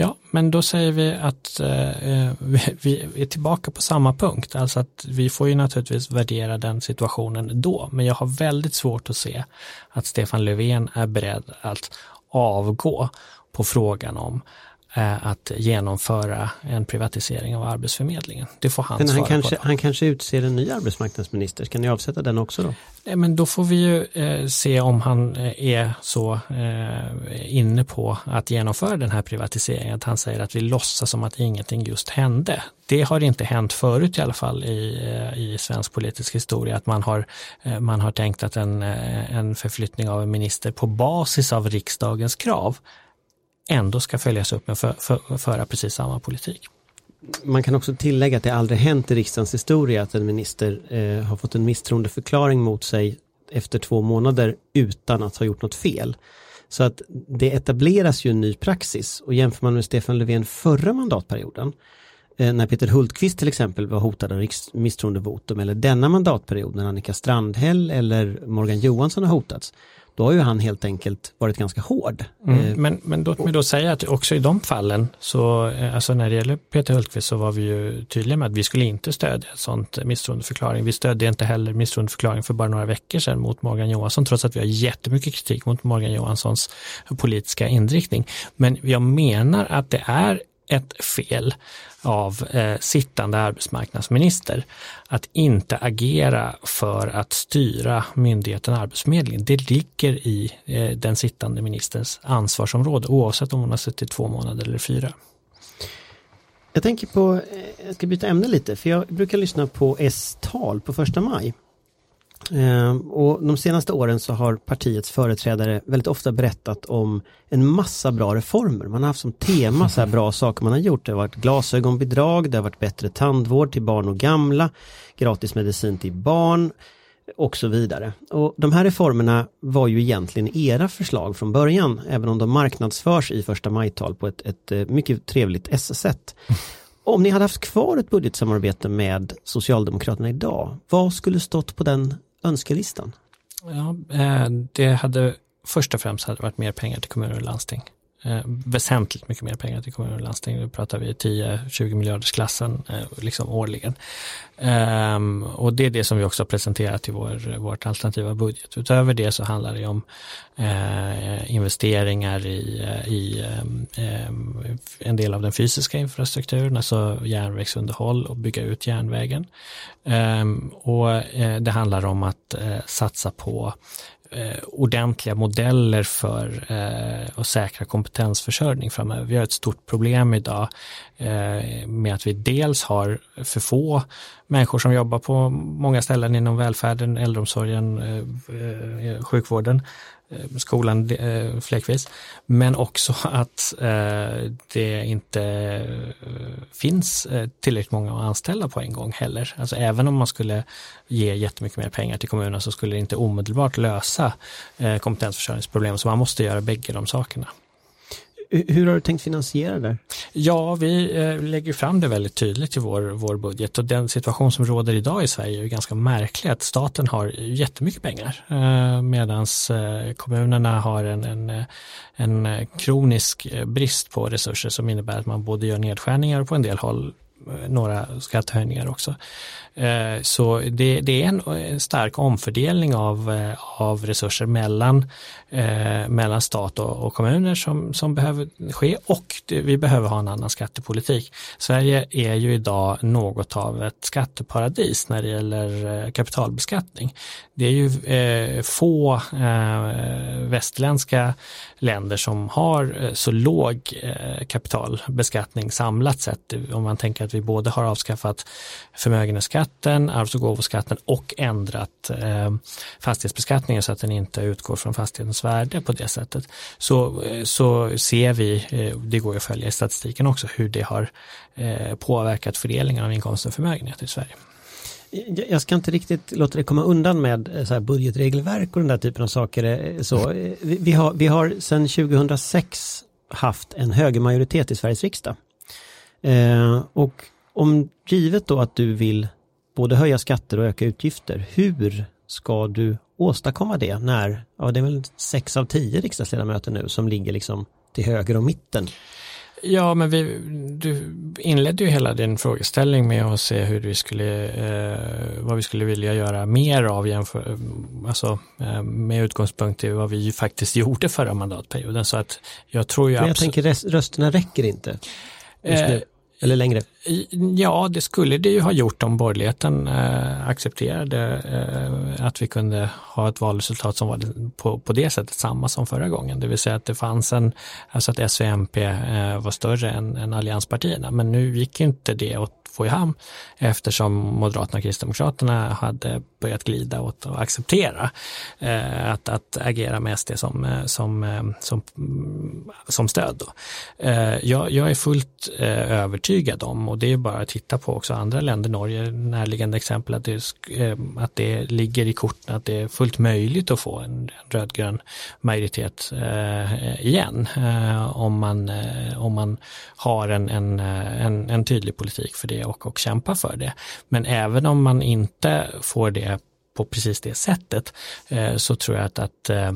Ja, men då säger vi att eh, eh vi, är tillbaka på samma punkt. Alltså att vi får ju naturligtvis värdera den situationen då. Men jag har väldigt svårt att se att Stefan Löfven är beredd att avgå på frågan om att genomföra en privatisering av Arbetsförmedlingen. Det får han men han svara kanske, på. Han kanske utser en ny arbetsmarknadsminister, ska ni avsätta den också då? Nej, men då får vi ju eh, se om han eh, är så eh, inne på att genomföra den här privatiseringen, att han säger att vi låtsas som att ingenting just hände. Det har inte hänt förut i alla fall i, i svensk politisk historia, att man har, man har tänkt att en, en förflyttning av en minister på basis av riksdagens krav ändå ska följas upp med att för, för, föra precis samma politik. Man kan också tillägga att det aldrig hänt i riksdagens historia att en minister eh, har fått en misstroendeförklaring mot sig efter två månader utan att ha gjort något fel. Så att det etableras ju en ny praxis och jämför man med Stefan Löfven förra mandatperioden eh, när Peter Hultqvist till exempel var hotad av misstroendevotum eller denna mandatperiod när Annika Strandhäll eller Morgan Johansson har hotats då har ju han helt enkelt varit ganska hård. Mm, eh, men, men låt mig då säga att också i de fallen, så, eh, alltså när det gäller Peter Hultqvist så var vi ju tydliga med att vi skulle inte stödja ett sånt misstroendeförklaring. Vi stödde inte heller misstroendeförklaring för bara några veckor sedan mot Morgan Johansson, trots att vi har jättemycket kritik mot Morgan Johanssons politiska inriktning. Men jag menar att det är ett fel av eh, sittande arbetsmarknadsminister att inte agera för att styra myndigheten Arbetsförmedlingen. Det ligger i eh, den sittande ministerns ansvarsområde oavsett om hon har suttit två månader eller fyra. Jag tänker på, eh, jag ska byta ämne lite, för jag brukar lyssna på S-tal på första maj. Ehm, och de senaste åren så har partiets företrädare väldigt ofta berättat om en massa bra reformer. Man har haft som tema så här bra saker man har gjort. Det har varit glasögonbidrag, det har varit bättre tandvård till barn och gamla, gratis medicin till barn och så vidare. Och De här reformerna var ju egentligen era förslag från början, även om de marknadsförs i första majtal på ett, ett eh, mycket trevligt S-sätt. Om ni hade haft kvar ett budgetsamarbete med Socialdemokraterna idag, vad skulle stått på den önskelistan? Ja, eh, det hade först och främst hade varit mer pengar till kommuner och landsting eh, väsentligt mycket mer pengar till kommuner och landsting. Nu pratar vi 10-20 miljarders klassen eh, liksom årligen. Um, och det är det som vi också har presenterat i vår, vårt alternativa budget. Utöver det så handlar det om eh, investeringar i, eh, i eh, en del av den fysiska infrastrukturen, alltså järnvägsunderhåll och bygga ut järnvägen. Um, och eh, det handlar om att eh, satsa på eh, ordentliga modeller för eh, att säkra kompetensförsörjning framöver. Vi har ett stort problem idag eh, med att vi dels har för få människor som jobbar på många ställen inom välfärden, äldreomsorgen, eh, eh sjukvården Eh, skolan eh, fläckvis. Men också att eh, det inte eh, finns eh, tillräckligt många att anställa på en gång heller. Alltså även om man skulle ge jättemycket mer pengar till kommunen så skulle det inte omedelbart lösa kompetensförsörjningsproblem. Så man måste göra bägge de sakerna. Hur har du tänkt finansiera det? Ja, vi eh, lägger fram det väldigt tydligt i vår, vår budget och den situation som råder idag i Sverige är ganska märklig att staten har jättemycket pengar eh, medan eh, kommunerna har en, en, eh, en kronisk eh, brist på resurser som innebär att man både gör nedskärningar och på en del håll eh, några skattehöjningar också. Så det, det, är en stark omfördelning av, av resurser mellan, eh, mellan stat och, och, kommuner som, som behöver ske och vi behöver ha en annan skattepolitik. Sverige är ju idag något av ett skatteparadis när det gäller eh, kapitalbeskattning. Det är ju eh, få eh, västerländska länder som har så låg kapitalbeskattning samlat sett. Om man tänker att vi både har avskaffat förmögenhetsskatten, arvs och gåvoskatten och ändrat eh, fastighetsbeskattningen så att den inte utgår från fastighetens värde på det sättet. Så, eh, så ser vi, eh, det går att följa i statistiken också, hur det har eh, påverkat fördelningen av inkomst och förmögenhet i Sverige. Jag ska inte riktigt låta det komma undan med så här budgetregelverk och den där typen av saker. Så, vi, har, vi har sedan 2006 haft en högermajoritet i Sveriges riksdag. Eh, och om givet då att du vill både höja skatter och öka utgifter. Hur ska du åstadkomma det när, ja det är väl sex av tio riksdagsledamöter nu som ligger liksom till höger om mitten? Ja, men vi, du inledde ju hela din frågeställning med att se hur vi skulle, eh, vad vi skulle vilja göra mer av jämför, alltså, eh, med utgångspunkt i vad vi faktiskt gjorde förra mandatperioden. Så att jag tror ju men jag tänker rösterna räcker inte. Eh, eller längre? Ja, det skulle det ju ha gjort om borgerligheten eh, accepterade eh, att vi kunde ha ett valresultat som var på, på det sättet samma som förra gången. Det vill säga att det fanns en, alltså att S och MP eh, var större än, än allianspartierna. Men nu gick inte det åt få i hamn eftersom Moderaterna och Kristdemokraterna hade börjat glida åt att acceptera eh, att, att agera med SD som, eh, som, eh, som, mm, som stöd. Då. Eh, jag, jag, är fullt eh, övertygad om, och det är bara att titta på också andra länder, Norge, närliggande exempel, att det, eh, att det ligger i korten att det är fullt möjligt att få en, en rödgrön majoritet eh, igen om, man, om man har en, en, en, en tydlig politik för det och, och kämpa för det. Men även om man inte får det på precis det sättet eh, så tror jag att, att eh,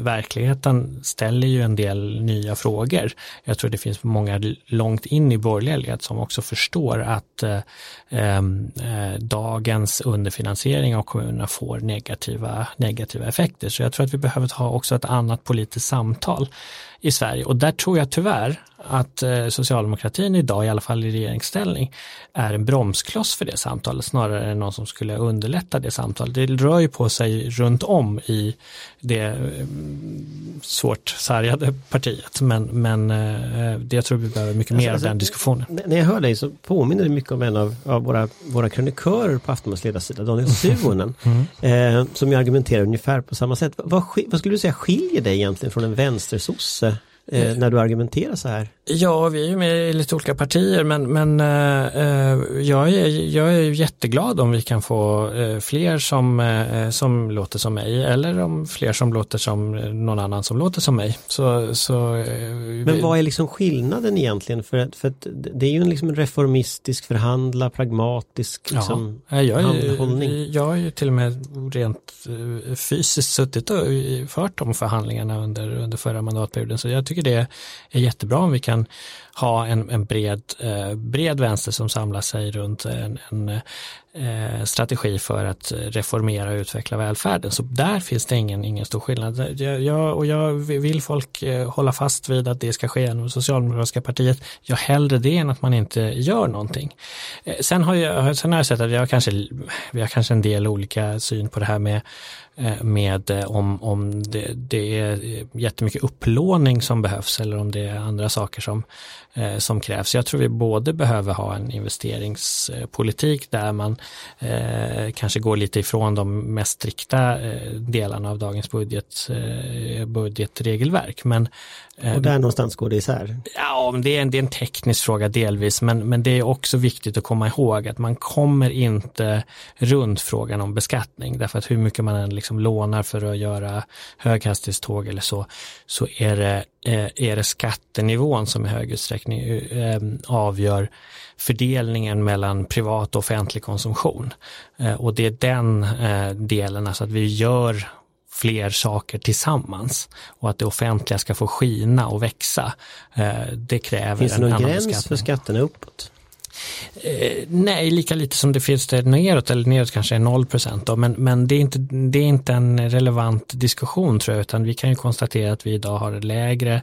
verkligheten ställer ju en del nya frågor. Jag tror det finns många långt in i borgerliga led som också förstår att eh, eh, dagens underfinansiering av kommunerna får negativa, negativa effekter. Så jag tror att vi behöver ha också ett annat politiskt samtal i Sverige och där tror jag tyvärr att eh, socialdemokratin idag, i alla fall i regeringsställning, är en bromskloss för det samtalet snarare än någon som skulle underlätta det samtalet. Det rör ju på sig runt om i det eh, svårt sargade partiet men, men eh, det jag tror vi behöver mycket mer alltså, av den diskussionen. När jag hör dig så påminner det mycket om en av, av våra, våra krönikörer på Aftonbladets ledarsida, Daniel Suhonen, mm. eh, som ju argumenterar ungefär på samma sätt. Vad, vad skulle du säga skiljer dig egentligen från en vänstersosse eh, när du argumenterar så här? Ja, vi är ju med i lite olika partier men, men eh, jag, är, jag är jätteglad om vi kan få eh, fler som, eh, som låter som mig eller om fler som låter som någon annan som låter som mig. Så, så, eh, men vad är liksom skillnaden egentligen? För, att, för att det är ju en liksom reformistisk, förhandla, pragmatisk liksom, ja, jag, är, jag har ju till och med rent eh, fysiskt suttit och fört de förhandlingarna under, under förra mandatperioden så jag tycker tycker det är jättebra om vi kan ha en, en bred, eh, bred vänster som samlar sig runt en, en eh, strategi för att reformera och utveckla välfärden. Så där finns det ingen, ingen stor skillnad. Jag, jag, och jag vill folk eh, hålla fast vid att det ska ske genom Socialdemokratiska partiet. Jag hellre det än att man inte gör någonting. Eh, sen har jag, sen har jag sett att vi har kanske, vi har kanske en del olika syn på det här med Eh, med eh, om, om det, det är jättemycket upplåning som behövs eller om det är andra saker som, som krävs. Jag tror vi både behöver ha en investeringspolitik där man eh, kanske går lite ifrån de mest strikta eh, delarna av dagens budget, eh, budgetregelverk. Men, och där någonstans går det isär? Ja, det är, en, det är en teknisk fråga delvis, men, men det är också viktigt att komma ihåg att man kommer inte runt frågan om beskattning, därför att hur mycket man än liksom lånar för att göra höghastighetståg eller så, så är det, är det skattenivån som i hög utsträckning eh, avgör fördelningen mellan privat och offentlig konsumtion. Eh, och det är den eh, delen, alltså att vi gör fler saker tillsammans och att det offentliga ska få skina och växa. Det kräver Finns det någon gräns för skatterna uppåt? Eh, nej, lika lite som det finns det neråt, eller neråt kanske är 0 procent men, men det, är inte, det är inte en relevant diskussion tror jag, utan vi kan ju konstatera att vi idag har lägre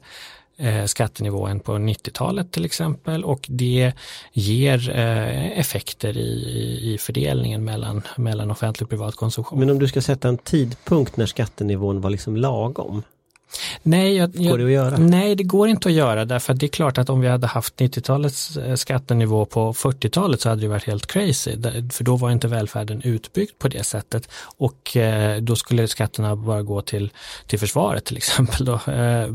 eh, skattenivå än på 90-talet till exempel och det ger eh, effekter i, i fördelningen mellan, mellan offentlig och privat konsumtion. Men om du ska sätta en tidpunkt när skattenivån var liksom lagom? Nej, jag, går det att göra? Nej, det går inte att göra därför att det är klart att om vi hade haft 90-talets eh, skattenivå på 40-talet så hade det varit helt crazy. För då var inte välfärden utbyggd på det sättet och eh, då skulle skatterna bara gå till, till försvaret till exempel. Då. Eh,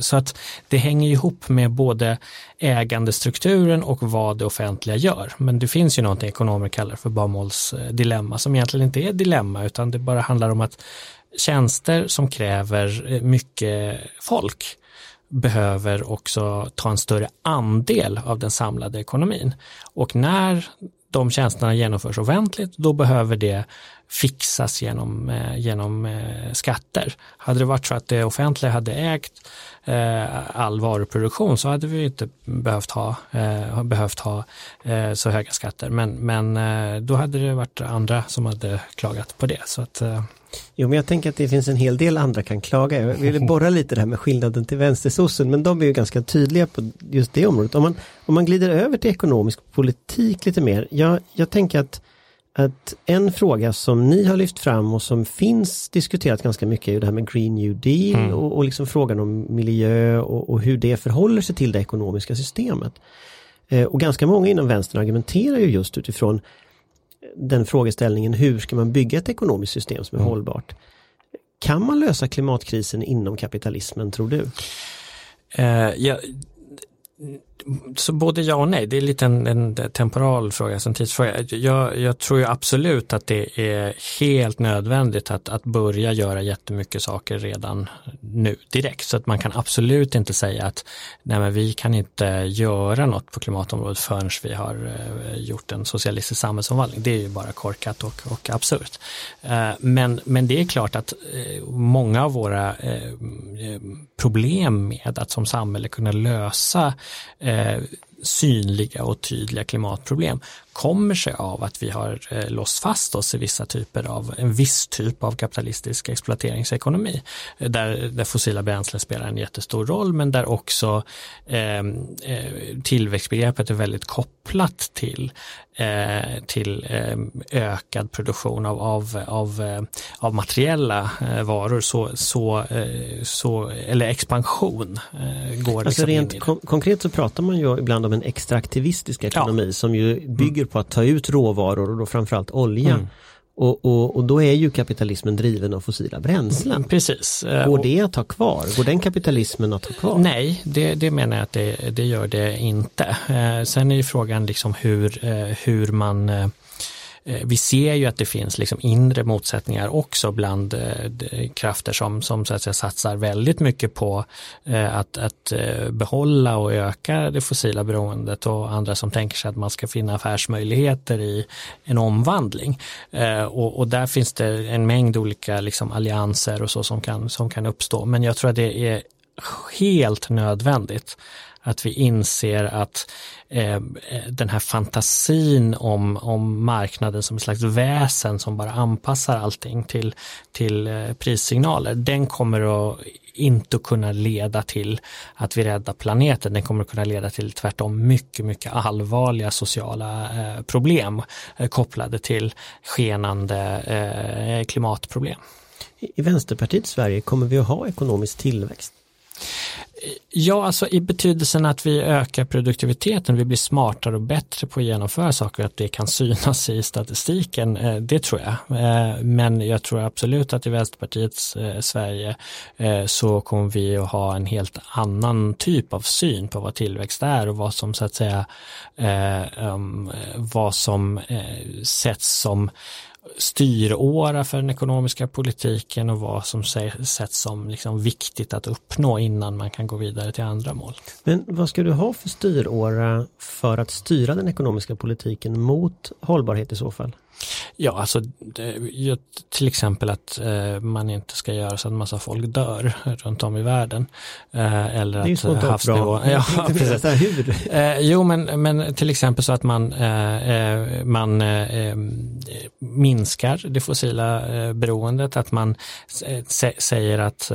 så att det hänger ihop med både ägandestrukturen och vad det offentliga gör. Men det finns ju någonting ekonomer kallar för Baumholls som egentligen inte är dilemma utan det bara handlar om att tjänster som kräver eh, mycket folk behöver också ta en större andel av den samlade ekonomin. Och när de tjänsterna genomförs offentligt, då behöver det fixas genom, eh, genom eh, skatter. Hade det varit så att det offentliga hade ägt eh, all varuproduktion så hade vi inte behövt ha, eh, behövt ha så höga skatter. Men, men då hade det varit andra som hade klagat på det. Så att, Jo, men jag tänker att det finns en hel del andra kan klaga. Jag ville borra lite det här med skillnaden till vänstersossen, men de är ju ganska tydliga på just det området. Om man, om man glider över till ekonomisk politik lite mer. Jag, jag tänker att, att en fråga som ni har lyft fram och som finns diskuterat ganska mycket är det här med Green New Deal mm. och, och liksom frågan om miljö och, och hur det förhåller sig till det ekonomiska systemet. Eh, och ganska många inom vänstern argumenterar ju just utifrån den frågeställningen, hur ska man bygga ett ekonomiskt system som är mm. hållbart? Kan man lösa klimatkrisen inom kapitalismen, tror du? Uh, ja, så både ja och nej, det är lite en, en temporal fråga, en tidsfråga. Jag, jag tror ju absolut att det är helt nödvändigt att, att börja göra jättemycket saker redan nu direkt. Så att man kan absolut inte säga att nej men vi kan inte göra något på klimatområdet förrän vi har eh, gjort en socialistisk samhällsomvandling. Det är ju bara korkat och, och absurt. Eh, men, men det är klart att eh, många av våra problem med att som samhälle kunna lösa eh, synliga och tydliga klimatproblem kommer sig av att vi har eh, låst fast oss i vissa typer av, en viss typ av kapitalistisk exploateringsekonomi eh, där, där fossila bränslen spelar en jättestor roll men där också ehm, eh, tillväxtbegreppet är väldigt kopplat till eh, till eh, ökad produktion av, av, av, av materiella varor så, så, så, eller expansion går alltså liksom rent kon konkret så pratar man ju ibland om en extraktivistisk ekonomi ja. som ju bygger på att ta ut råvaror och då framförallt olja. Mm. Och, och, och, då är ju kapitalismen driven av fossila bränslen. Mm, precis. Går det att ha kvar? Går den kapitalismen att ha kvar? Nej, det, det menar jag att det, det gör det inte. Eh, sen är ju frågan liksom hur, eh, hur man eh, Eh, Eh, vi ser ju att det finns liksom inre motsättningar också bland eh, krafter som, som så att säga, satsar väldigt mycket på eh, att, att behålla och öka det fossila beroendet och andra som tänker sig att man ska finna affärsmöjligheter i en omvandling. Och, och där finns det en mängd olika liksom allianser och så som kan, som kan uppstå. Men jag tror att det är helt nödvändigt att vi inser att eh, den här fantasin om, om marknaden som ett slags väsen som bara anpassar allting till, till eh, prissignaler, den kommer att inte kunna leda till att vi räddar planeten. Den kommer att kunna leda till tvärtom mycket, mycket allvarliga sociala eh, problem eh, kopplade till skenande eh, klimatproblem. I Vänsterpartiet Sverige kommer vi att ha ekonomisk tillväxt? Ja, alltså i betydelsen att vi ökar produktiviteten, vi blir smartare och bättre på att genomföra saker att det kan synas i statistiken, eh, det tror jag. Eh, men jag tror absolut att i Vänsterpartiets eh, Sverige så kommer vi att ha en helt annan typ av syn på vad tillväxt är och vad som så att säga um, vad som sätts som styråra för den ekonomiska politiken och vad som sätts som liksom viktigt att uppnå innan man kan gå vidare till andra mål. Men vad ska du ha för styråra för att styra den ekonomiska politiken mot hållbarhet i så fall? Ja, alltså till exempel att eh, man inte ska göra så att massa folk dör runt om i världen. Eh, eller det är att eh, havsnivå... Ja, precis. Hur? Eh, jo, men, men till exempel så att man, eh, eh, man minskar det fossila beroendet, att man säger att,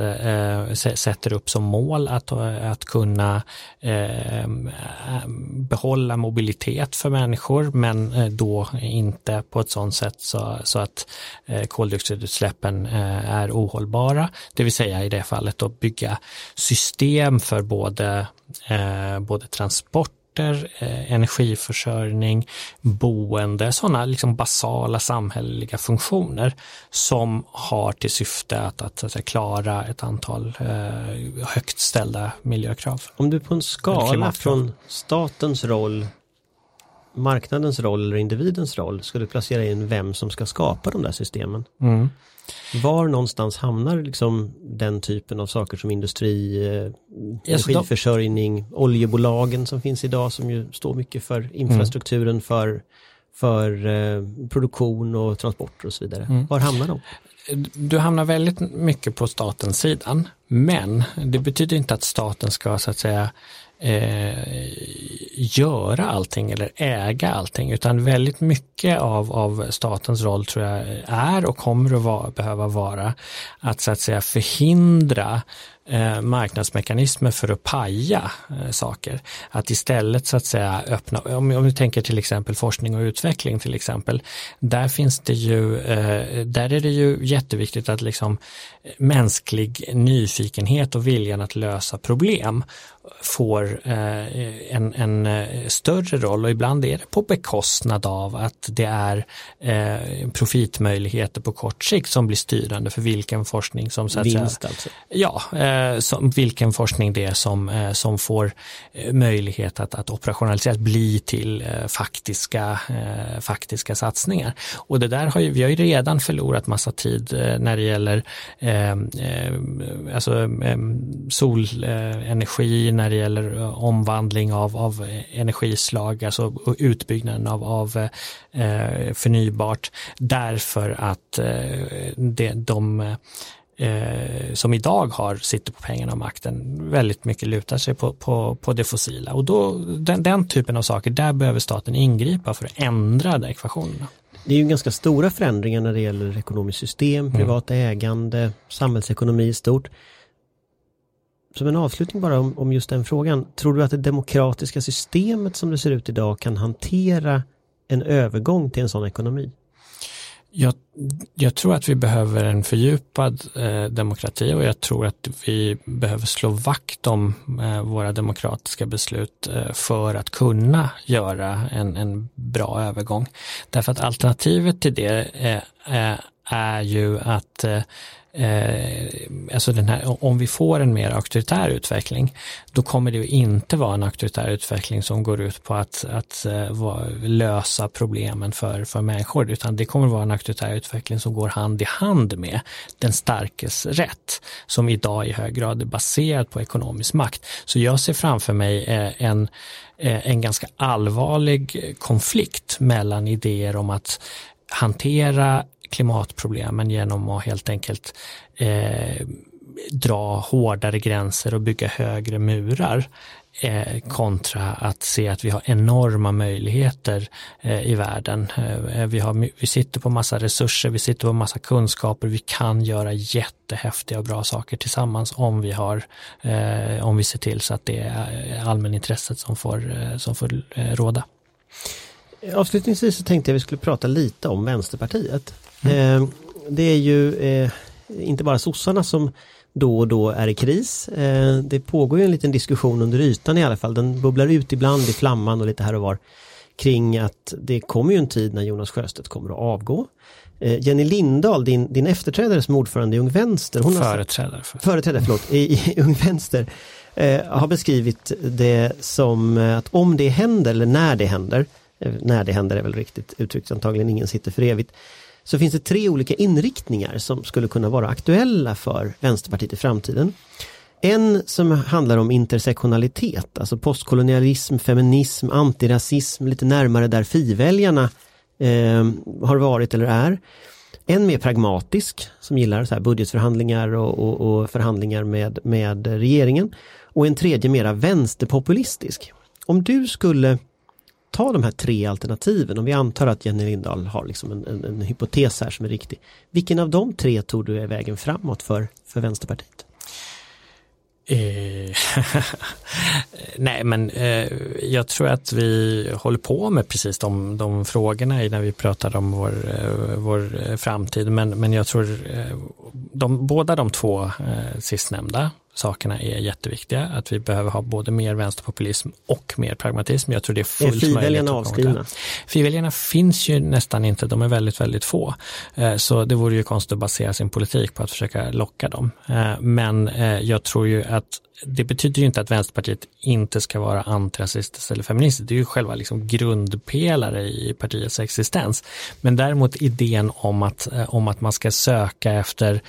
sätter upp som mål att, att kunna behålla mobilitet för människor, men då inte på ett sådant sätt så, så att eh, koldioxidutsläppen eh, är ohållbara. Det vill säga i det fallet att bygga system för både, eh, både transport energiförsörjning, boende, sådana liksom basala samhälleliga funktioner som har till syfte att, att, att klara ett antal eh, högt ställda miljökrav. Om du på en skala från statens roll marknadens roll eller individens roll skulle placera in vem som ska skapa de där systemen. Mm. Var någonstans hamnar liksom den typen av saker som industri, eh, energiförsörjning, oljebolagen som finns idag som ju står mycket för infrastrukturen mm. för, för eh, produktion och transporter och så vidare. Mm. Var hamnar de? Du hamnar väldigt mycket på statens sidan, men det betyder inte att staten ska så att säga eh, göra allting eller äga allting utan väldigt mycket av, av statens roll tror jag är och kommer att vara, behöva vara att så att säga förhindra eh, marknadsmekanismer för att paja eh, saker. Att istället så att säga öppna, om, om du tänker till exempel forskning och utveckling till exempel, där finns det ju, eh, där är det ju jätteviktigt att liksom mänsklig nyfikenhet och viljan att lösa problem får eh, en, en eh, större roll och ibland är det på bekostnad av att det är eh, profitmöjligheter på kort sikt som blir styrande för vilken forskning som så att Vinst säga, alltså? Ja, som, vilken forskning det är som, som får möjlighet att, att operationaliseras bli till faktiska, faktiska satsningar. Och det där har ju, vi har ju redan förlorat massa tid när det gäller alltså, solenergi, när det gäller eh, omvandling av, av energislag, alltså utbyggnaden av, av eh, förnybart därför att eh, det, de eh, som idag har, sitter på pengarna och makten väldigt mycket lutar sig på, på, på det fossila och då den, den typen av saker, där behöver staten ingripa för att ändra de ekvationerna. Det är ju ganska stora förändringar när det gäller ekonomiskt system, mm. privat mm. ägande, samhällsekonomi i stort som en avslutning bara om, om just den frågan. Tror du att det demokratiska systemet som det ser ut idag kan hantera en övergång till en sån ekonomi? Jag, jag, tror att vi behöver en fördjupad eh, demokrati och jag tror att vi behöver slå vakt om eh, våra demokratiska beslut eh, för att kunna göra en, en, bra övergång. Därför att alternativet till det eh, eh är ju att eh, eh, alltså den här, om vi får en mer auktoritär utveckling, då kommer det ju inte vara en auktoritär utveckling som går ut på att, att eh, va, lösa problemen för, för människor, utan det kommer vara en auktoritär utveckling som går hand i hand med den starkes rätt, som idag i hög grad är baserad på ekonomisk makt. Så jag ser framför mig eh, en eh, en ganska allvarlig konflikt mellan idéer om att hantera klimatproblemen genom att helt enkelt eh, dra hårdare gränser och bygga högre murar eh, kontra att se att vi har enorma möjligheter eh, i världen. Eh, vi, har, vi sitter på massa resurser, vi sitter på massa kunskaper, vi kan göra jättehäftiga och bra saker tillsammans om vi har, eh, om vi ser till så att det är allmänintresset som får, eh, som får eh, råda. Avslutningsvis så tänkte jag vi skulle prata lite om Vänsterpartiet. Mm. det är ju inte bara sossarna som då och då är i kris. Eh, det pågår ju en liten diskussion under ytan i alla fall. Den bubblar ut ibland i flamman och lite här och var kring att det kommer ju en tid när Jonas Sjöstedt kommer att avgå. Eh, Jenny Lindahl, din, din efterträdare som ordförande i Ung Vänster. Hon företrädare. För. Företrädare, förlåt, i, i Ung Vänster. Eh, har beskrivit det som att om det händer, eller när det händer, eh, när det händer är väl riktigt uttryckt, antagligen ingen sitter för evigt, så finns det tre olika inriktningar som skulle kunna vara aktuella för Vänsterpartiet i framtiden. En som handlar om intersektionalitet, alltså postkolonialism, feminism, antirasism, lite närmare där fiväljarna eh, har varit eller är. En mer pragmatisk som gillar så här budgetförhandlingar och, och, och förhandlingar med, med regeringen. Och en tredje mera vänsterpopulistisk. Om du skulle ta de här tre alternativen, om vi antar att Jenny Lindahl har liksom en, en, en hypotes här som är riktig. Vilken av de tre tror du är vägen framåt för, för Vänsterpartiet? Eh, nej men eh, jag tror att vi håller på med precis de, de frågorna när vi pratar om vår, eh, vår eh, framtid men, men jag tror eh, de, båda de två eh, sistnämnda sakerna är jätteviktiga. Att vi behöver ha både mer vänsterpopulism och mer pragmatism. Jag tror det är fullt är. Är avskrivna? Friväljarna finns ju nästan inte, de är väldigt, väldigt få. Eh, så det vore ju konstigt att basera sin politik på att försöka locka dem. Eh, men eh, jag tror ju att det betyder ju inte att Vänsterpartiet inte ska vara antirasistiskt eller feministiskt. Det är ju själva liksom grundpelare i partiets existens. Men däremot idén om att, om att man ska söka efter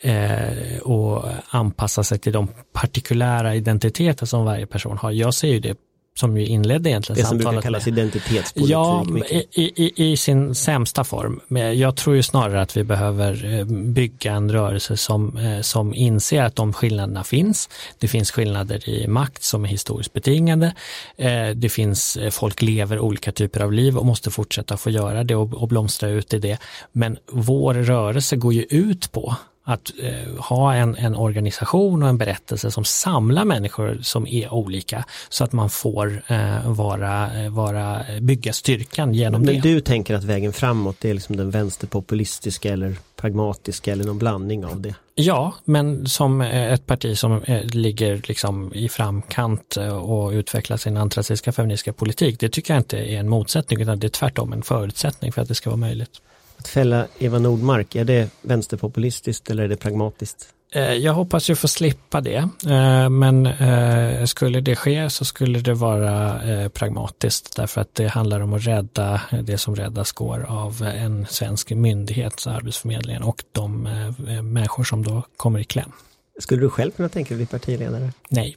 eh, och anpassa sig till de partikulära identiteter som varje person har. Jag ser ju det som ju inledde egentligen det samtalet. Det som brukar kallas identitetspolitik. Ja, i, i, i, sin sämsta form. Men jag tror ju snarare att vi behöver eh, bygga en rörelse som, eh, som inser att de skillnaderna finns. Det finns skillnader i makt som är historiskt betingade. Eh, det finns, folk lever olika typer av liv och måste fortsätta få göra det och, och blomstra ut i det. Men vår rörelse går ju ut på att eh, ha en, en organisation och en berättelse som samlar människor som är olika så att man får eh, vara, eh, vara, bygga styrkan genom Men det. Men du tänker att vägen framåt är liksom den vänsterpopulistiska eller pragmatiska eller någon blandning av det? Ja, men som eh, ett parti som eh, ligger liksom i framkant och utvecklar sin antirasistiska feministiska politik, det tycker jag inte är en motsättning utan det är tvärtom en förutsättning för att det ska vara möjligt. Att fälla Eva Nordmark, är det vänsterpopulistiskt eller är det pragmatiskt? Eh, jag hoppas ju få slippa det, eh, men eh, skulle det ske så skulle det vara pragmatiskt därför att det handlar om att rädda det som räddas går av en svensk myndighet, Arbetsförmedlingen och de människor som då kommer i kläm. Skulle du själv kunna tänka dig att bli partiledare? Nej.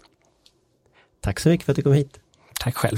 Tack så mycket för att du kom hit. Tack själv.